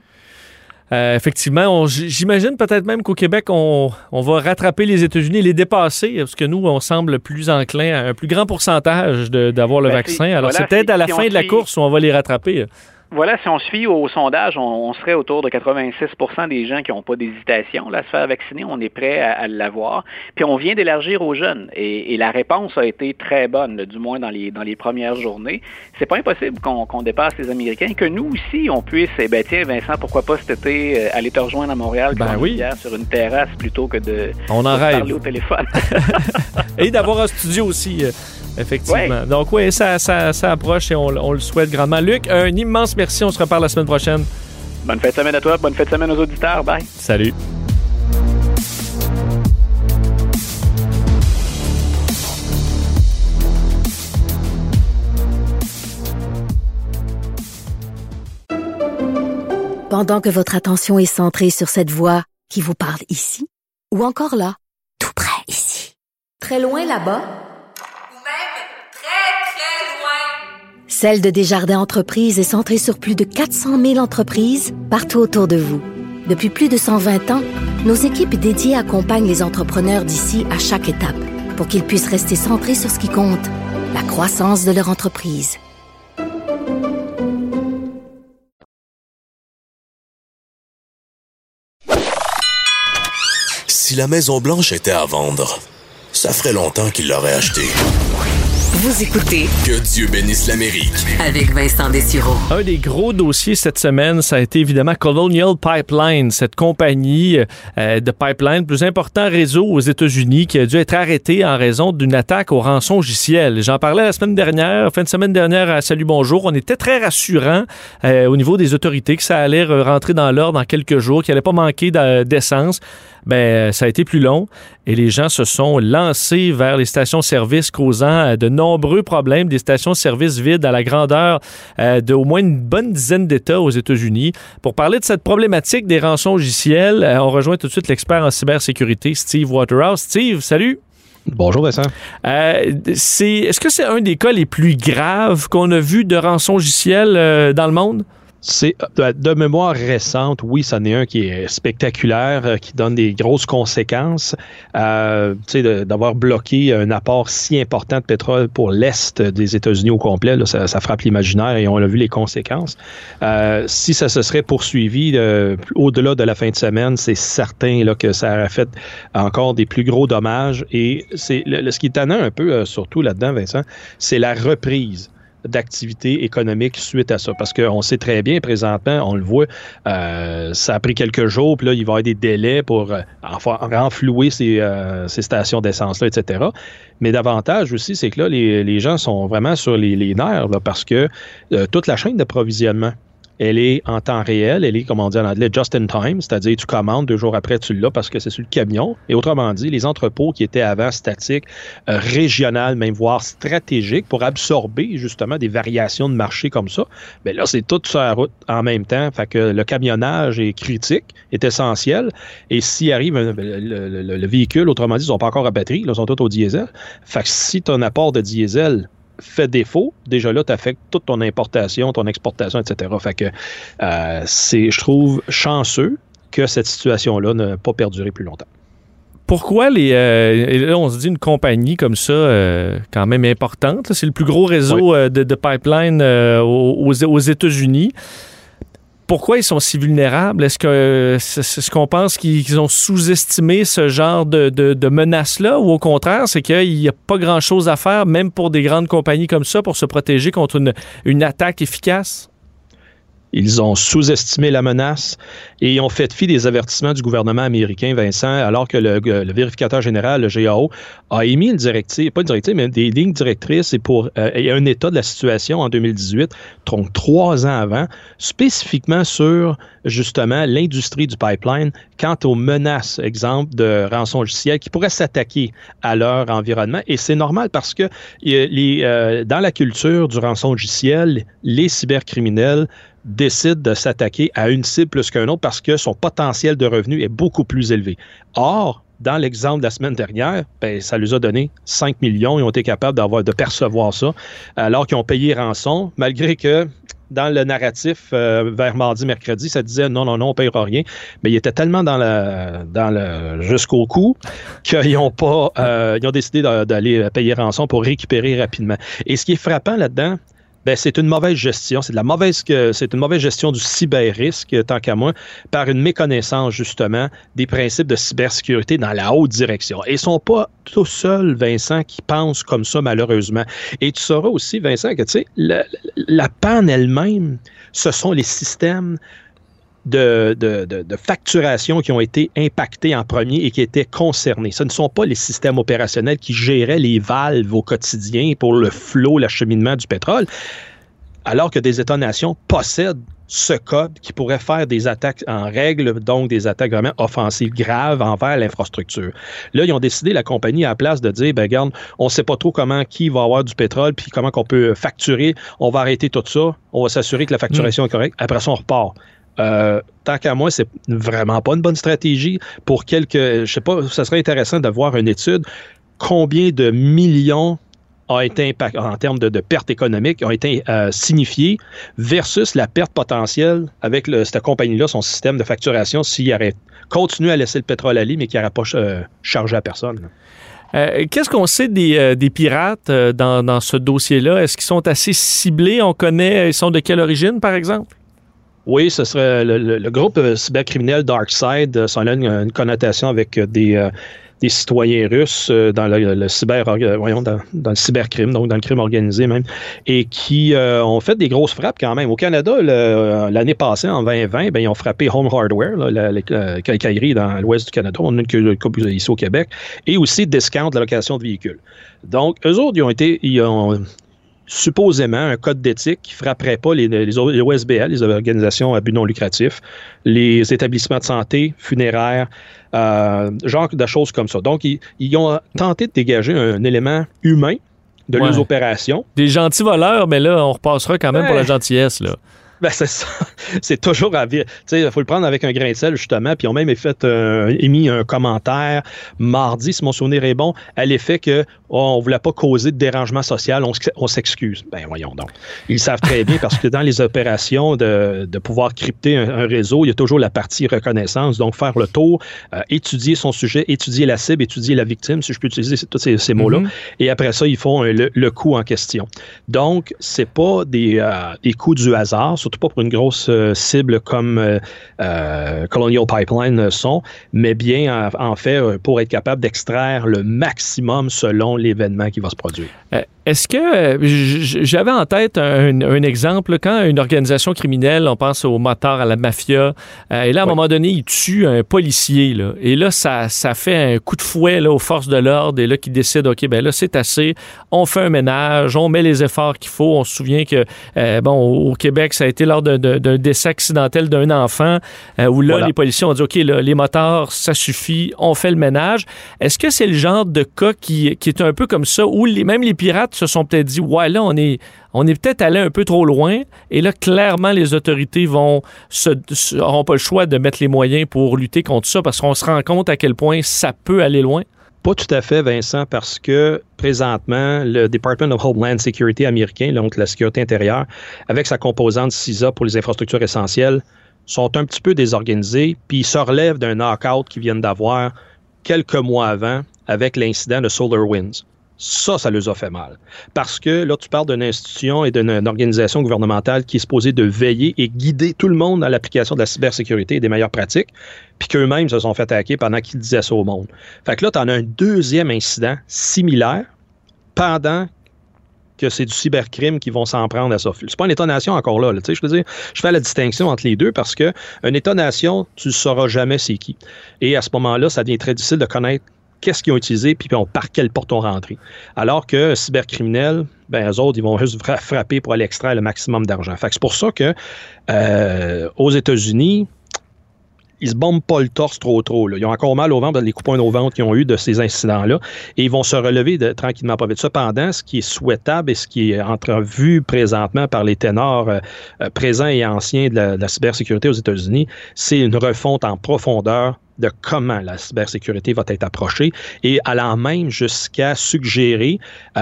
Euh, effectivement, j'imagine peut-être même qu'au Québec, on, va rattraper les États-Unis, les dépasser, parce que nous, on semble plus enclin à un plus grand pourcentage d'avoir le ben, vaccin. Alors, c'est peut-être à la fin de la course où on va les rattraper. Voilà, si on fie au sondage, on, serait autour de 86% des gens qui n'ont pas d'hésitation à se faire vacciner. On est prêt à, l'avoir. Puis on vient d'élargir aux jeunes. Et, la réponse a été très bonne, du moins dans les, dans les premières journées. C'est pas impossible qu'on dépasse les Américains, que nous aussi, on puisse, eh ben tiens, Vincent, pourquoi pas cet été euh, aller te rejoindre à Montréal ben oui. sur une terrasse plutôt que de, on en parler au téléphone. [LAUGHS] [LAUGHS] et d'avoir un studio aussi. Effectivement. Donc oui, ça, ça, ça, approche et on, on, le souhaite grandement. Luc, un immense merci. On se reparle la semaine prochaine. Bonne fête de semaine à toi. Bonne fête de semaine aux auditeurs. Bye. Salut. Pendant que votre attention est centrée sur cette voix qui vous parle ici, ou encore là, tout près ici, très loin là-bas, Celle de Desjardins Entreprises est centrée sur plus de 400 000 entreprises partout autour de vous. Depuis plus de 120 ans, nos équipes dédiées accompagnent les entrepreneurs d'ici à chaque étape pour qu'ils puissent rester centrés sur ce qui compte, la croissance de leur entreprise. Si la Maison Blanche était à vendre, ça ferait longtemps qu'il l'aurait achetée. Vous écoutez Que Dieu bénisse l'Amérique. avec Vincent Dessureau. Un des gros dossiers cette semaine, ça a été évidemment Colonial Pipeline, cette compagnie euh, de pipeline, le plus important réseau aux États-Unis, qui a dû être arrêté en raison d'une attaque au rançon logiciel. J'en parlais la semaine dernière, fin de semaine dernière à Salut Bonjour. On était très rassurant euh, au niveau des autorités que ça allait rentrer dans l'ordre dans quelques jours, qu'il allait pas manquer d'essence. Ben, ça a été plus long et les gens se sont lancés vers les stations-service, causant euh, de nombreux problèmes, des stations-service vides à la grandeur euh, de au moins une bonne dizaine d'États aux États-Unis. Pour parler de cette problématique des rançons logiciels, euh, on rejoint tout de suite l'expert en cybersécurité, Steve Waterhouse. Steve, salut. Bonjour Vincent. Euh, c'est, est-ce que c'est un des cas les plus graves qu'on a vu de rançon logiciel euh, dans le monde? C'est de, de mémoire récente, oui, c'en est un qui est spectaculaire, euh, qui donne des grosses conséquences. Euh, d'avoir bloqué un apport si important de pétrole pour l'Est des États-Unis au complet, ça, frappe l'imaginaire et on a vu les conséquences. Euh, si ça se serait poursuivi euh, au-delà de la fin de semaine, c'est certain là, que ça aurait fait encore des plus gros dommages. Et c'est ce qui est un peu, euh, surtout là-dedans, Vincent, c'est la reprise d'activité économique suite à ça. Parce qu'on sait très bien, présentement, on le voit, euh, ça a pris quelques jours, puis là, il va y avoir des délais pour euh, enfin, renflouer ces, euh, ces stations d'essence-là, etc. Mais davantage aussi, c'est que là, les, gens sont vraiment sur les, les nerfs, parce que euh, toute la chaîne d'approvisionnement, elle est en temps réel, elle est, comme on dit en anglais, just in time, c'est-à-dire tu commandes, deux jours après, tu l'as parce que c'est sur le camion. Et autrement dit, les entrepôts qui étaient avant statiques, euh, régionales, même voire stratégiques, pour absorber justement des variations de marché comme ça, bien là, c'est tout sur la route en même temps. Fait que le camionnage est critique, est essentiel. Et s'il arrive un- le, le- le- le véhicule, autrement dit, ils sont pas encore à batterie, ils sont tous au diesel. Fait que si ton apport de diesel fait défaut, déjà là, tu affectes toute ton importation, ton exportation, etc. Fait que euh, c'est, je trouve, chanceux que cette situation-là n'a pas perduré plus longtemps. Pourquoi les. euh, et là, on se dit une compagnie comme ça, euh, quand même importante, c'est le plus gros réseau de, de pipeline aux- aux États-Unis. Pourquoi ils sont si vulnérables? Est-ce que c'est ce qu'on pense qu'ils ont sous-estimé ce genre de, de, menace-là? Ou au contraire, c'est qu'il n'y a pas grand-chose à faire, même pour des grandes compagnies comme ça, pour se protéger contre une attaque efficace? Ils ont sous-estimé la menace et ont fait fi des avertissements du gouvernement américain, Vincent, alors que le, le vérificateur général, le GAO, a émis une directive, pas une directive, mais des lignes directrices et pour euh, et un état de la situation en 2018, donc trois ans avant, spécifiquement sur justement l'industrie du pipeline quant aux menaces, exemple de rançon logiciel qui pourraient s'attaquer à leur environnement. Et c'est normal parce que euh, euh, dans la culture du rançon logiciel, les cybercriminels décide de s'attaquer à une cible plus qu'un autre parce que son potentiel de revenu est beaucoup plus élevé. Or, dans l'exemple de la semaine dernière, ben, ça leur a donné 5 millions. Ils ont été capables d'avoir, de percevoir ça, alors qu'ils ont payé rançon, malgré que dans le narratif euh, vers mardi, mercredi, ça disait non, non, non, on ne payera rien. Mais ils étaient tellement dans le, jusqu'au cou qu'ils ont pas, euh, ils ont décidé d'aller payer rançon pour récupérer rapidement. Et ce qui est frappant là-dedans, ben, c'est une mauvaise gestion. C'est une mauvaise gestion du cyber-risque, tant qu'à moi, par une méconnaissance, justement, des principes de cybersécurité dans la haute direction. Et ils sont pas tout seuls, Vincent, qui pensent comme ça, malheureusement. Et tu sauras aussi, Vincent, que, tu sais, la panne elle-même, ce sont les systèmes de, de, de, de facturation qui ont été impactés en premier et qui étaient concernés. Ce ne sont pas les systèmes opérationnels qui géraient les valves au quotidien pour le flot, l'acheminement du pétrole, alors que des États-nations possèdent ce code qui pourrait faire des attaques en règle, donc des attaques vraiment offensives graves envers l'infrastructure. Là, ils ont décidé, la compagnie, à la place de dire, ben regarde, on ne sait pas trop comment, qui va avoir du pétrole, puis comment qu'on peut facturer, on va arrêter tout ça, on va s'assurer que la facturation est correcte, après ça, on repart. Euh, tant qu'à moi, c'est vraiment pas une bonne stratégie. Pour quelques, je sais pas, ça serait intéressant de voir une étude combien de millions ont été impact, en termes de, pertes économiques ont été euh, signifiées versus la perte potentielle avec cette compagnie-là, son système de facturation, s'il aurait continué à laisser le pétrole aller, mais qu'il n'aurait pas euh, chargé à personne. Euh, Qu'est-ce qu'on sait des, pirates dans ce dossier-là? Est-ce qu'ils sont assez ciblés? On connaît, ils sont de quelle origine, par exemple? Oui, ce serait le, groupe euh, cybercriminel DarkSide. Ça a une, connotation avec des, des citoyens russes dans le, cyber, voyons, dans, le cybercrime, donc dans le crime organisé même, et qui ont fait des grosses frappes quand même. Au Canada, l'année passée, en 2020, ben, ils ont frappé Home Hardware, la, la, dans l'ouest du Canada. On a une coupe ici au Québec, et aussi Discount, la location de véhicules. Donc, eux autres, ils ont été, ils ont supposément un code d'éthique qui ne frapperait pas les, les, les, OSBL, les organisations à but non lucratif, les établissements de santé, funéraires, euh, genre de choses comme ça. Donc, ils, ont tenté de dégager un, élément humain de leurs opérations. Des gentils voleurs, mais là, on repassera quand même pour la gentillesse. Là. [LAUGHS] Ben, c'est ça. C'est toujours à Tu sais, il faut le prendre avec un grain de sel, justement. Puis, ils ont même fait, euh, émis un commentaire mardi, si mon souvenir est bon, à l'effet que oh, on voulait pas causer de dérangement social, on, s'excuse. Ben, voyons donc. Ils savent très bien parce que dans les opérations de, de pouvoir crypter un, réseau, il y a toujours la partie reconnaissance. Donc, faire le tour, euh, étudier son sujet, étudier la cible, étudier la victime, si je peux utiliser tous ces, mots-là. Mm-hmm. Et après ça, ils font le, le, coup en question. Donc, c'est pas des, euh, des coups du hasard surtout pas pour une grosse euh, cible comme euh, euh, Colonial Pipeline sont, mais bien en, fait pour être capable d'extraire le maximum selon l'événement qui va se produire. Est-ce que j'avais en tête un, exemple quand une organisation criminelle, on pense au motards, à la mafia, et là à un moment donné il tue un policier là, et là ça, ça fait un coup de fouet là, aux forces de l'ordre et là qui décident ok ben là c'est assez, on fait un ménage, on met les efforts qu'il faut. On se souvient que bon au Québec ça a été lors d'un décès accidentel d'un enfant euh, où là, les policiers ont dit OK, les moteurs, ça suffit, on fait le ménage. Est-ce que c'est le genre de cas qui, est un peu comme ça où même les pirates se sont peut-être dit Ouais, là, on est, on est peut-être allé un peu trop loin et là, clairement, les autorités vont n'auront pas le choix de mettre les moyens pour lutter contre ça parce qu'on se rend compte à quel point ça peut aller loin? Pas tout à fait, Vincent, parce que présentement, le Department of Homeland Security américain, donc la sécurité intérieure, avec sa composante CISA pour les infrastructures essentielles, sont un petit peu désorganisés, puis ils se relèvent d'un knockout qu'ils viennent d'avoir quelques mois avant avec l'incident de SolarWinds. Ça, ça les a fait mal. Parce que là, tu parles d'une institution et d'une organisation gouvernementale qui est supposée de veiller et guider tout le monde à l'application de la cybersécurité et des meilleures pratiques, puis qu'eux-mêmes se sont fait attaquer pendant qu'ils disaient ça au monde. Fait que là, tu en as un deuxième incident similaire pendant que c'est du cybercrime qui vont s'en prendre à ça. C'est pas un État-nation encore là. je veux dire, je fais la distinction entre les deux parce que un État-nation, tu ne sauras jamais c'est qui. Et à ce moment-là, ça devient très difficile de connaître qu'est-ce qu'ils ont utilisé, puis par quelle porte ont rentré. Alors que cybercriminels, ben, eux autres, ils vont juste frapper pour aller extraire le maximum d'argent. Fait c'est pour ça que euh, aux États-Unis, ils se bombent pas le torse trop trop. Ils ont encore mal au ventre, les coups au ventre qu'ils ont eu de ces incidents-là. Et ils vont se relever tranquillement pas vite. Cependant, ce qui est souhaitable et ce qui est entrevu présentement par les ténors euh, euh, présents et anciens de la cybersécurité aux États-Unis, c'est une refonte en profondeur de comment la cybersécurité va être approchée et allant même jusqu'à suggérer,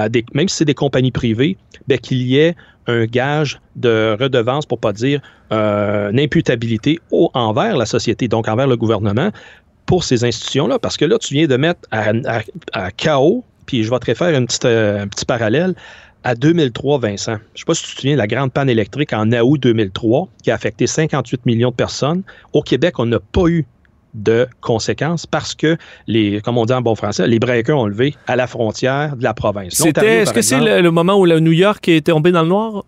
des, même si c'est des compagnies privées, ben, qu'il y ait un gage de redevance, pour pas dire euh, une imputabilité au, envers la société, donc envers le gouvernement, pour ces institutions-là. Parce que là, tu viens de mettre à, chaos, puis je vais te refaire euh, un petit parallèle à 2003, Vincent. Je ne sais pas si tu te souviens de la grande panne électrique en août 2003 qui a affecté 58 millions de personnes. Au Québec, on n'a pas eu de conséquences parce que les, comme on dit en bon français, les breakers ont levé à la frontière de la province. C'était, est-ce que c'est le, moment où le New York est tombé dans le noir?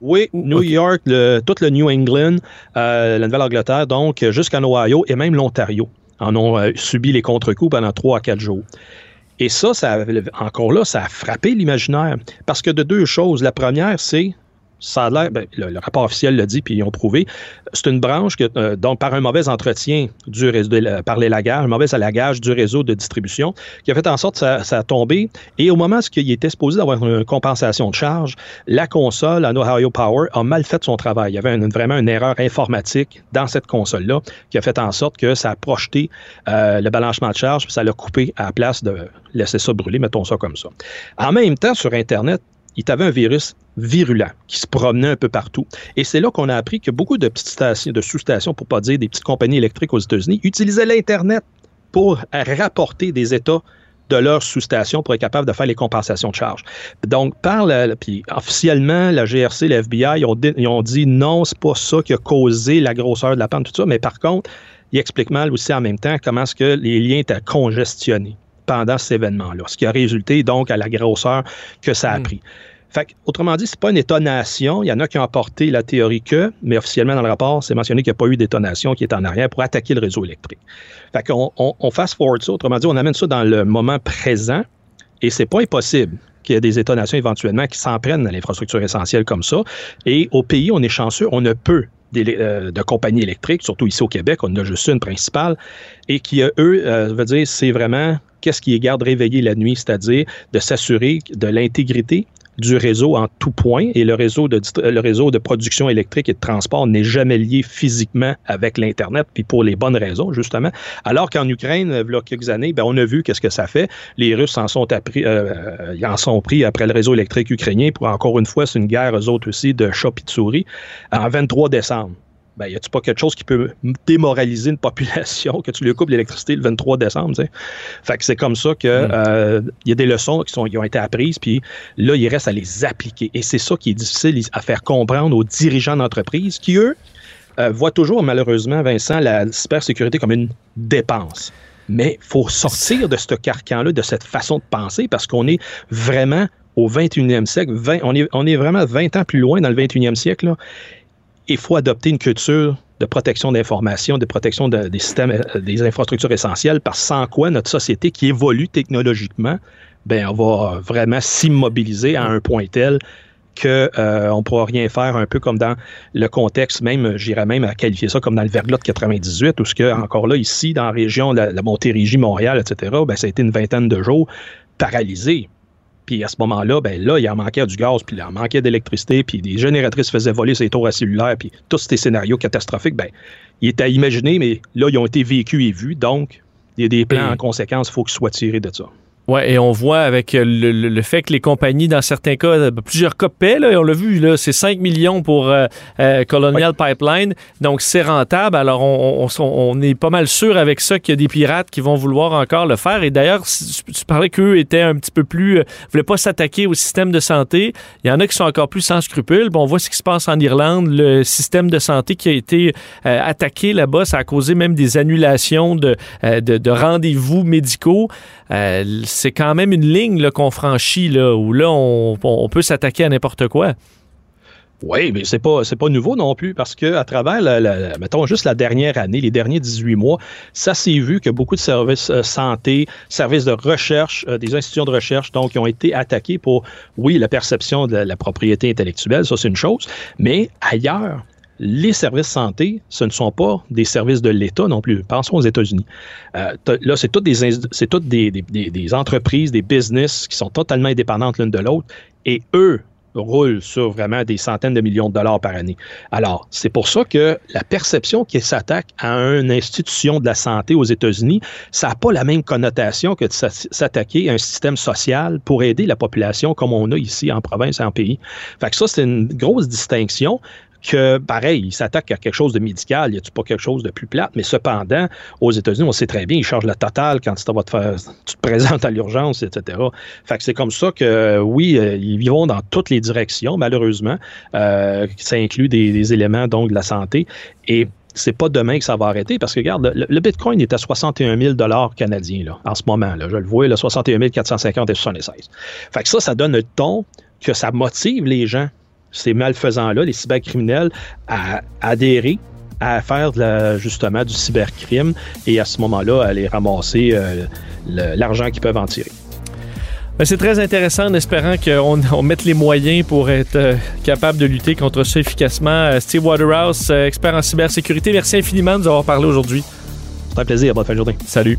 Oui, New York, tout le New England, euh, la Nouvelle-Angleterre, donc jusqu'en Ohio et même l'Ontario en ont euh, subi les contre-coups pendant trois à quatre jours. Et ça, ça, encore là, ça a frappé l'imaginaire. Parce que de deux choses. La première, c'est ben, le, rapport officiel l'a dit, puis ils ont prouvé, c'est une branche que, euh, donc par un mauvais entretien du réseau, par l'élagage, un mauvais allagage du réseau de distribution, qui a fait en sorte que ça, ça a tombé. Et au moment où il était supposé d'avoir une compensation de charge, la console, en Ohio Power, a mal fait son travail. Il y avait vraiment une erreur informatique dans cette console-là qui a fait en sorte que ça a projeté euh, le balancement de charge, puis ça l'a coupé à la place de laisser ça brûler, mettons ça comme ça. En même temps, sur Internet, il avait un virus virulent qui se promenait un peu partout. Et c'est là qu'on a appris que beaucoup de petites stations, de sous-stations, pour pas dire des petites compagnies électriques aux États-Unis, utilisaient l'Internet pour rapporter des états de leur sous-station pour être capable de faire les compensations de charges. Donc, par la, puis officiellement, la GRC, la FBI, ils ont, dit, ils ont dit non, c'est pas ça qui a causé la grosseur de la panne, tout ça, mais par contre, ils expliquent mal aussi en même temps comment est-ce que les liens étaient congestionnés pendant cet événement-là, ce qui a résulté donc à la grosseur que ça a Mm. pris. Fait autrement dit, c'est pas une étonnation. Il y en a qui ont apporté la théorie que, mais officiellement dans le rapport, c'est mentionné qu'il n'y a pas eu d'étonnation qui est en arrière pour attaquer le réseau électrique. Fait qu'on on, fast forward ça. Autrement dit, on amène ça dans le moment présent et c'est pas impossible qu'il y ait des étonnations éventuellement qui s'en prennent à l'infrastructure essentielle comme ça. Et au pays, on est chanceux, on a peu d'élé- euh, de compagnies électriques, surtout ici au Québec, on a juste une principale, et qui, euh, eux, euh, veut dire, c'est vraiment qu'est-ce qui les garde réveillés la nuit, c'est-à-dire de s'assurer de l'intégrité du réseau en tout point et le réseau de, le réseau de production électrique et de transport n'est jamais lié physiquement avec l'Internet, puis pour les bonnes raisons, justement. Alors qu'en Ukraine, il y a quelques années, ben, on a vu qu'est-ce que ça fait. Les Russes en sont, appris, euh, euh, en sont pris après le réseau électrique ukrainien pour, encore une fois, c'est une guerre, eux autres aussi, de chat et de souris, en 23 décembre. Ben, y a-tu pas quelque chose qui peut démoraliser une population que tu lui coupes l'électricité le 23 décembre, tu sais? Fait que c'est comme ça que euh, il y a des leçons qui, sont, qui ont été apprises, puis là, il reste à les appliquer. Et c'est ça qui est difficile à faire comprendre aux dirigeants d'entreprise qui, eux, euh, voient toujours, malheureusement, Vincent, la cybersécurité comme une dépense. Mais il faut sortir de ce carcan-là, de cette façon de penser, parce qu'on est vraiment au 21e siècle. 20 on, est, on est vraiment 20 ans plus loin dans le 21e siècle. Là. Il faut adopter une culture de protection d'information, de protection de- des systèmes, euh, des infrastructures essentielles, parce que sans quoi notre société qui évolue technologiquement, ben on va vraiment s'immobiliser à un point tel qu'on ne pourra rien faire, un peu comme dans le contexte, même, j'irais même à qualifier ça comme dans le verglas de 98, où ce que, encore là, ici, dans la région, la, la Montérégie, Montréal, etc., ben, ça a été une vingtaine de jours paralysés. Puis à ce moment-là, ben là, il en manquait du gaz, puis il en manquait d'électricité, puis des génératrices faisaient voler ces tours à cellulaire, puis tous ces scénarios catastrophiques, ben, ils étaient à imaginer, mais là, ils ont été vécus et vus, donc il y a des plans en conséquence, il faut qu'ils soient tirés de ça. Ouais, et on voit avec euh, le, le- le fait que les compagnies, dans certains cas, euh, plusieurs cas paient, là, et on l'a vu, là, c'est 5 millions pour euh, euh, Colonial Pipeline, donc c'est rentable. Alors, on, on- on est pas mal sûr avec ça qu'il y a des pirates qui vont vouloir encore le faire. Et d'ailleurs, tu parlais qu'eux étaient un petit peu plus, euh, voulaient pas s'attaquer au système de santé. Il y en a qui sont encore plus sans scrupules. Bon, on voit ce qui se passe en Irlande, le système de santé qui a été attaqué là-bas, ça a causé même des annulations de, de, de rendez-vous médicaux. C'est quand même une ligne qu'on franchit, là, où là, on, peut s'attaquer à n'importe quoi. Oui, mais c'est pas c'est pas nouveau non plus parce que à travers mettons juste la dernière année, les derniers 18 mois, ça s'est vu que beaucoup de services euh, santé, services de recherche, euh, des institutions de recherche donc ont été attaqués pour oui, la perception de la, la propriété intellectuelle, ça c'est une chose, mais ailleurs les services santé, ce ne sont pas des services de l'État non plus. Pensons aux États-Unis. Euh, là, c'est toutes, des, entreprises, des business qui sont totalement indépendantes l'une de l'autre. Et eux roulent sur vraiment des centaines de millions de dollars par année. Alors, c'est pour ça que la perception qu'ils s'attaque à une institution de la santé aux États-Unis, ça n'a pas la même connotation que de s'a- s'attaquer à un système social pour aider la population comme on a ici en province et en pays. Fait que ça, c'est une grosse distinction que, pareil, ils s'attaquent à quelque chose de médical, il n'y a pas quelque chose de plus plate, mais cependant, aux États-Unis, on sait très bien, ils chargent la totale quand tu, te présentes à l'urgence, etc. Fait que c'est comme ça que, oui, euh, ils vont dans toutes les directions, malheureusement. Euh, ça inclut des, éléments, donc, de la santé. Et c'est pas demain que ça va arrêter parce que, regarde, le, le Bitcoin est à 61 000 canadiens là, en ce moment. Là, je le vois, là, 61 450 et 76. Fait que ça, ça donne le ton que ça motive les gens ces malfaisants-là, les cybercriminels, à adhérer à faire de la- justement du cybercrime et à ce moment-là, à aller ramasser euh, l'argent qu'ils peuvent en tirer. Ben, c'est très intéressant en espérant qu'on [LAUGHS] on mette les moyens pour être euh, capable de lutter contre ça efficacement. Euh, Steve Waterhouse, expert en cybersécurité, merci infiniment de nous avoir parlé aujourd'hui. C'est un plaisir. Bonne fin de journée. Salut.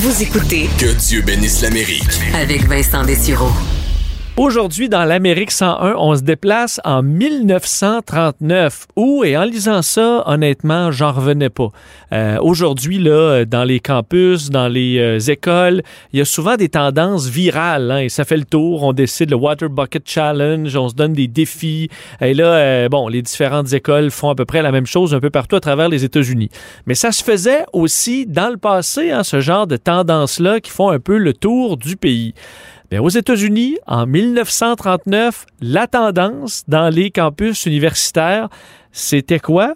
Vous écoutez Que Dieu bénisse l'Amérique. avec Vincent Dessureau. Aujourd'hui, dans l'Amérique 101, on se déplace en 1939. Où, et en lisant ça, honnêtement, j'en revenais pas. Euh, Aujourd'hui, là, dans les campus, dans les euh, écoles, il y a souvent des tendances virales, hein, et ça fait le tour. On décide le Water Bucket Challenge, on se donne des défis. Et là, euh, bon, les différentes écoles font à peu près la même chose un peu partout à travers les États-Unis. Mais ça se faisait aussi dans le passé, hein, ce genre de tendances-là qui font un peu le tour du pays. Bien, aux États-Unis, en 1939, la tendance dans les campus universitaires, c'était quoi?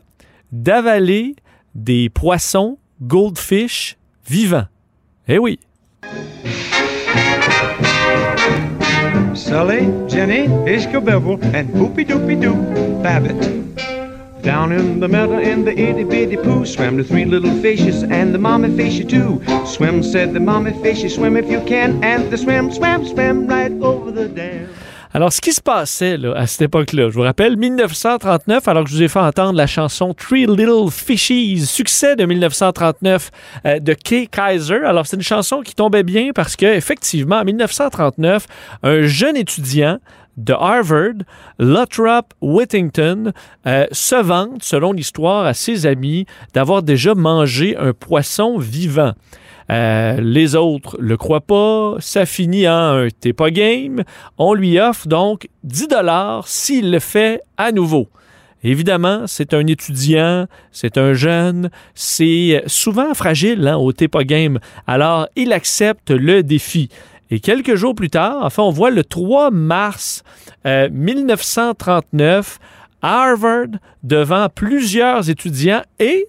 D'avaler des poissons goldfish vivants. Eh oui. Sully, Jenny, Ishkabibble, and Poopy Doopy Doo, Babbitt. Down in the meadow in the itty bitty poo swam the three little fishes and the mommy fishy too. Swim, said the mommy fishy, swim if you can, and the swim, swam, swam right over the dam. Alors, ce qui se passait là, à cette époque-là, je vous rappelle, 1939, alors que je vous ai fait entendre la chanson Three Little Fishies, succès de 1939 euh, de Kay Kaiser. Alors, c'est une chanson qui tombait bien parce que, effectivement, en 1939, un jeune étudiant de Harvard, Lothrop Whittington, euh, se vante, selon l'histoire, à ses amis d'avoir déjà mangé un poisson vivant. Euh, les autres le croient pas. Ça finit en un t'es game. On lui offre donc 10 dollars s'il le fait à nouveau. Évidemment, c'est un étudiant, c'est un jeune, c'est souvent fragile hein, au t'es game. Alors, il accepte le défi. Et quelques jours plus tard, enfin, on voit le 3 mars euh, 1939 à Harvard devant plusieurs étudiants et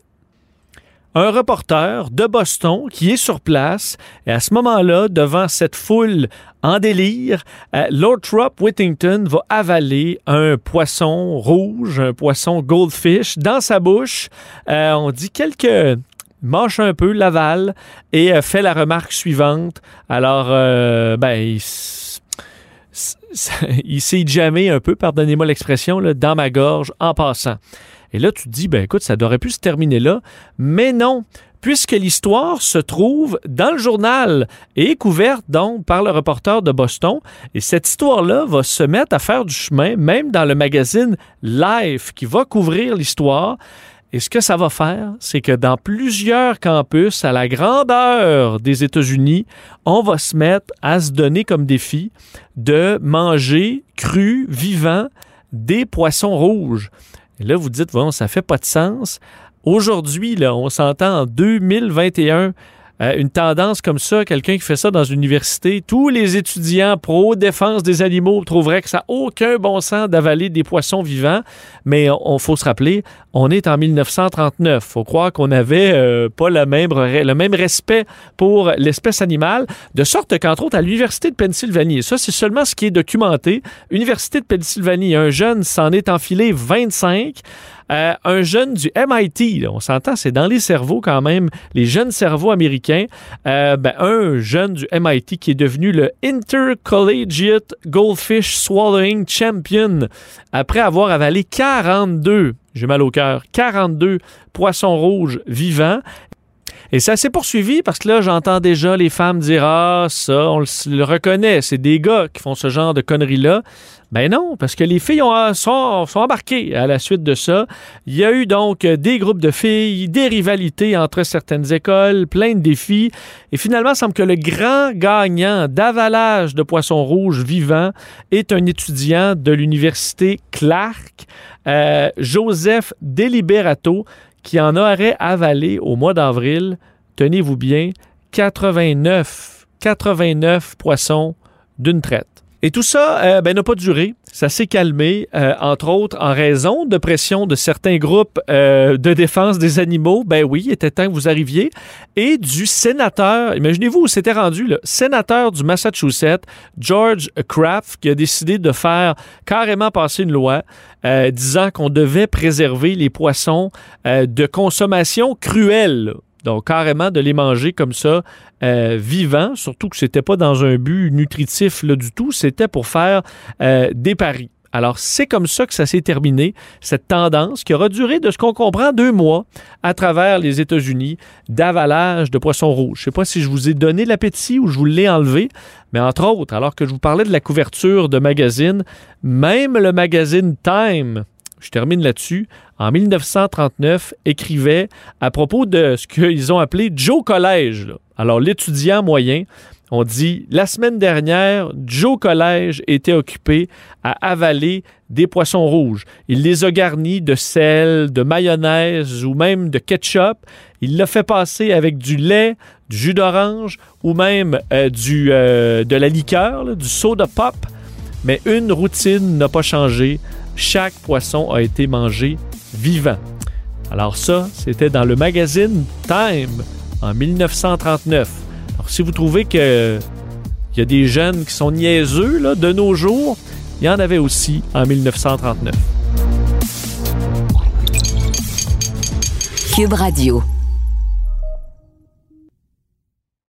un reporter de Boston qui est sur place. Et à ce moment-là, devant cette foule en délire, euh, Lothrop Whittington va avaler un poisson rouge, un poisson goldfish dans sa bouche. Euh, on dit quelques mâche un peu, l'avale et euh, fait la remarque suivante. Alors, euh, ben, il, [LAUGHS] il s'est jamais un peu, pardonnez-moi l'expression, dans ma gorge en passant. Et là, tu te dis, ben écoute, ça aurait pu se terminer là, mais non, puisque l'histoire se trouve dans le journal et est couverte donc par le reporter de Boston. Et cette histoire-là va se mettre à faire du chemin, même dans le magazine Life, qui va couvrir l'histoire. Et ce que ça va faire, c'est que dans plusieurs campus à la grandeur des États-Unis, on va se mettre à se donner comme défi de manger cru, vivant, des poissons rouges. Et là, vous dites, bon, ça fait pas de sens. Aujourd'hui, là, on s'entend en 2021, euh, une tendance comme ça, quelqu'un qui fait ça dans une université, tous les étudiants pro-défense des animaux trouveraient que ça n'a aucun bon sens d'avaler des poissons vivants. Mais on, faut se rappeler, on est en 1939. faut croire qu'on n'avait euh, pas le même, le même respect pour l'espèce animale, de sorte qu'entre autres, à l'Université de Pennsylvanie, et ça c'est seulement ce qui est documenté, Université de Pennsylvanie, un jeune s'en est enfilé 25. Euh, un jeune du MIT, on s'entend, c'est dans les cerveaux quand même, les jeunes cerveaux américains. Euh, ben, un jeune du MIT qui est devenu le Intercollegiate Goldfish Swallowing Champion après avoir avalé 42, j'ai mal au cœur, 42 poissons rouges vivants. Et ça s'est poursuivi parce que là, j'entends déjà les femmes dire Ah, ça, on le, reconnaît, c'est des gars qui font ce genre de conneries-là. Ben non, parce que les filles ont, sont, sont embarquées à la suite de ça. Il y a eu donc des groupes de filles, des rivalités entre certaines écoles, plein de défis. Et finalement, il semble que le grand gagnant d'avalage de poissons rouges vivants est un étudiant de l'université Clark, euh, Joseph Deliberato, qui en aurait avalé au mois d'avril, tenez-vous bien, 89, 89 poissons d'une traite. Et tout ça euh, ben, n'a pas duré. Ça s'est calmé, euh, entre autres en raison de pression de certains groupes euh, de défense des animaux. Ben oui, il était temps que vous arriviez. Et du sénateur, imaginez-vous où c'était rendu, le sénateur du Massachusetts, George Kraft, qui a décidé de faire carrément passer une loi disant qu'on devait préserver les poissons de consommation cruelle. Donc, carrément, de les manger comme ça, euh, vivants, surtout que c'était pas dans un but nutritif là, du tout, c'était pour faire euh, des paris. Alors, c'est comme ça que ça s'est terminé, cette tendance qui aura duré, de ce qu'on comprend, deux mois à travers les États-Unis d'avalage de poissons rouges. Je ne sais pas si je vous ai donné l'appétit ou je vous l'ai enlevé, mais entre autres, alors que je vous parlais de la couverture de magazine, même le magazine Time, je termine là-dessus, en 1939, écrivait à propos de ce qu'ils ont appelé Joe Collège. là. Alors, l'étudiant moyen, on dit la semaine dernière, Joe Collège était occupé à avaler des poissons rouges. Il les a garnis de sel, de mayonnaise ou même de ketchup. Il l'a fait passer avec du lait, du jus d'orange ou même euh, euh, de la liqueur, du soda pop. Mais une routine n'a pas changé. Chaque poisson a été mangé vivant. Alors ça, c'était dans le magazine Time en 1939. Alors, si vous trouvez que il y a des jeunes qui sont niaiseux là, de nos jours, il y en avait aussi en 1939. Cube Radio.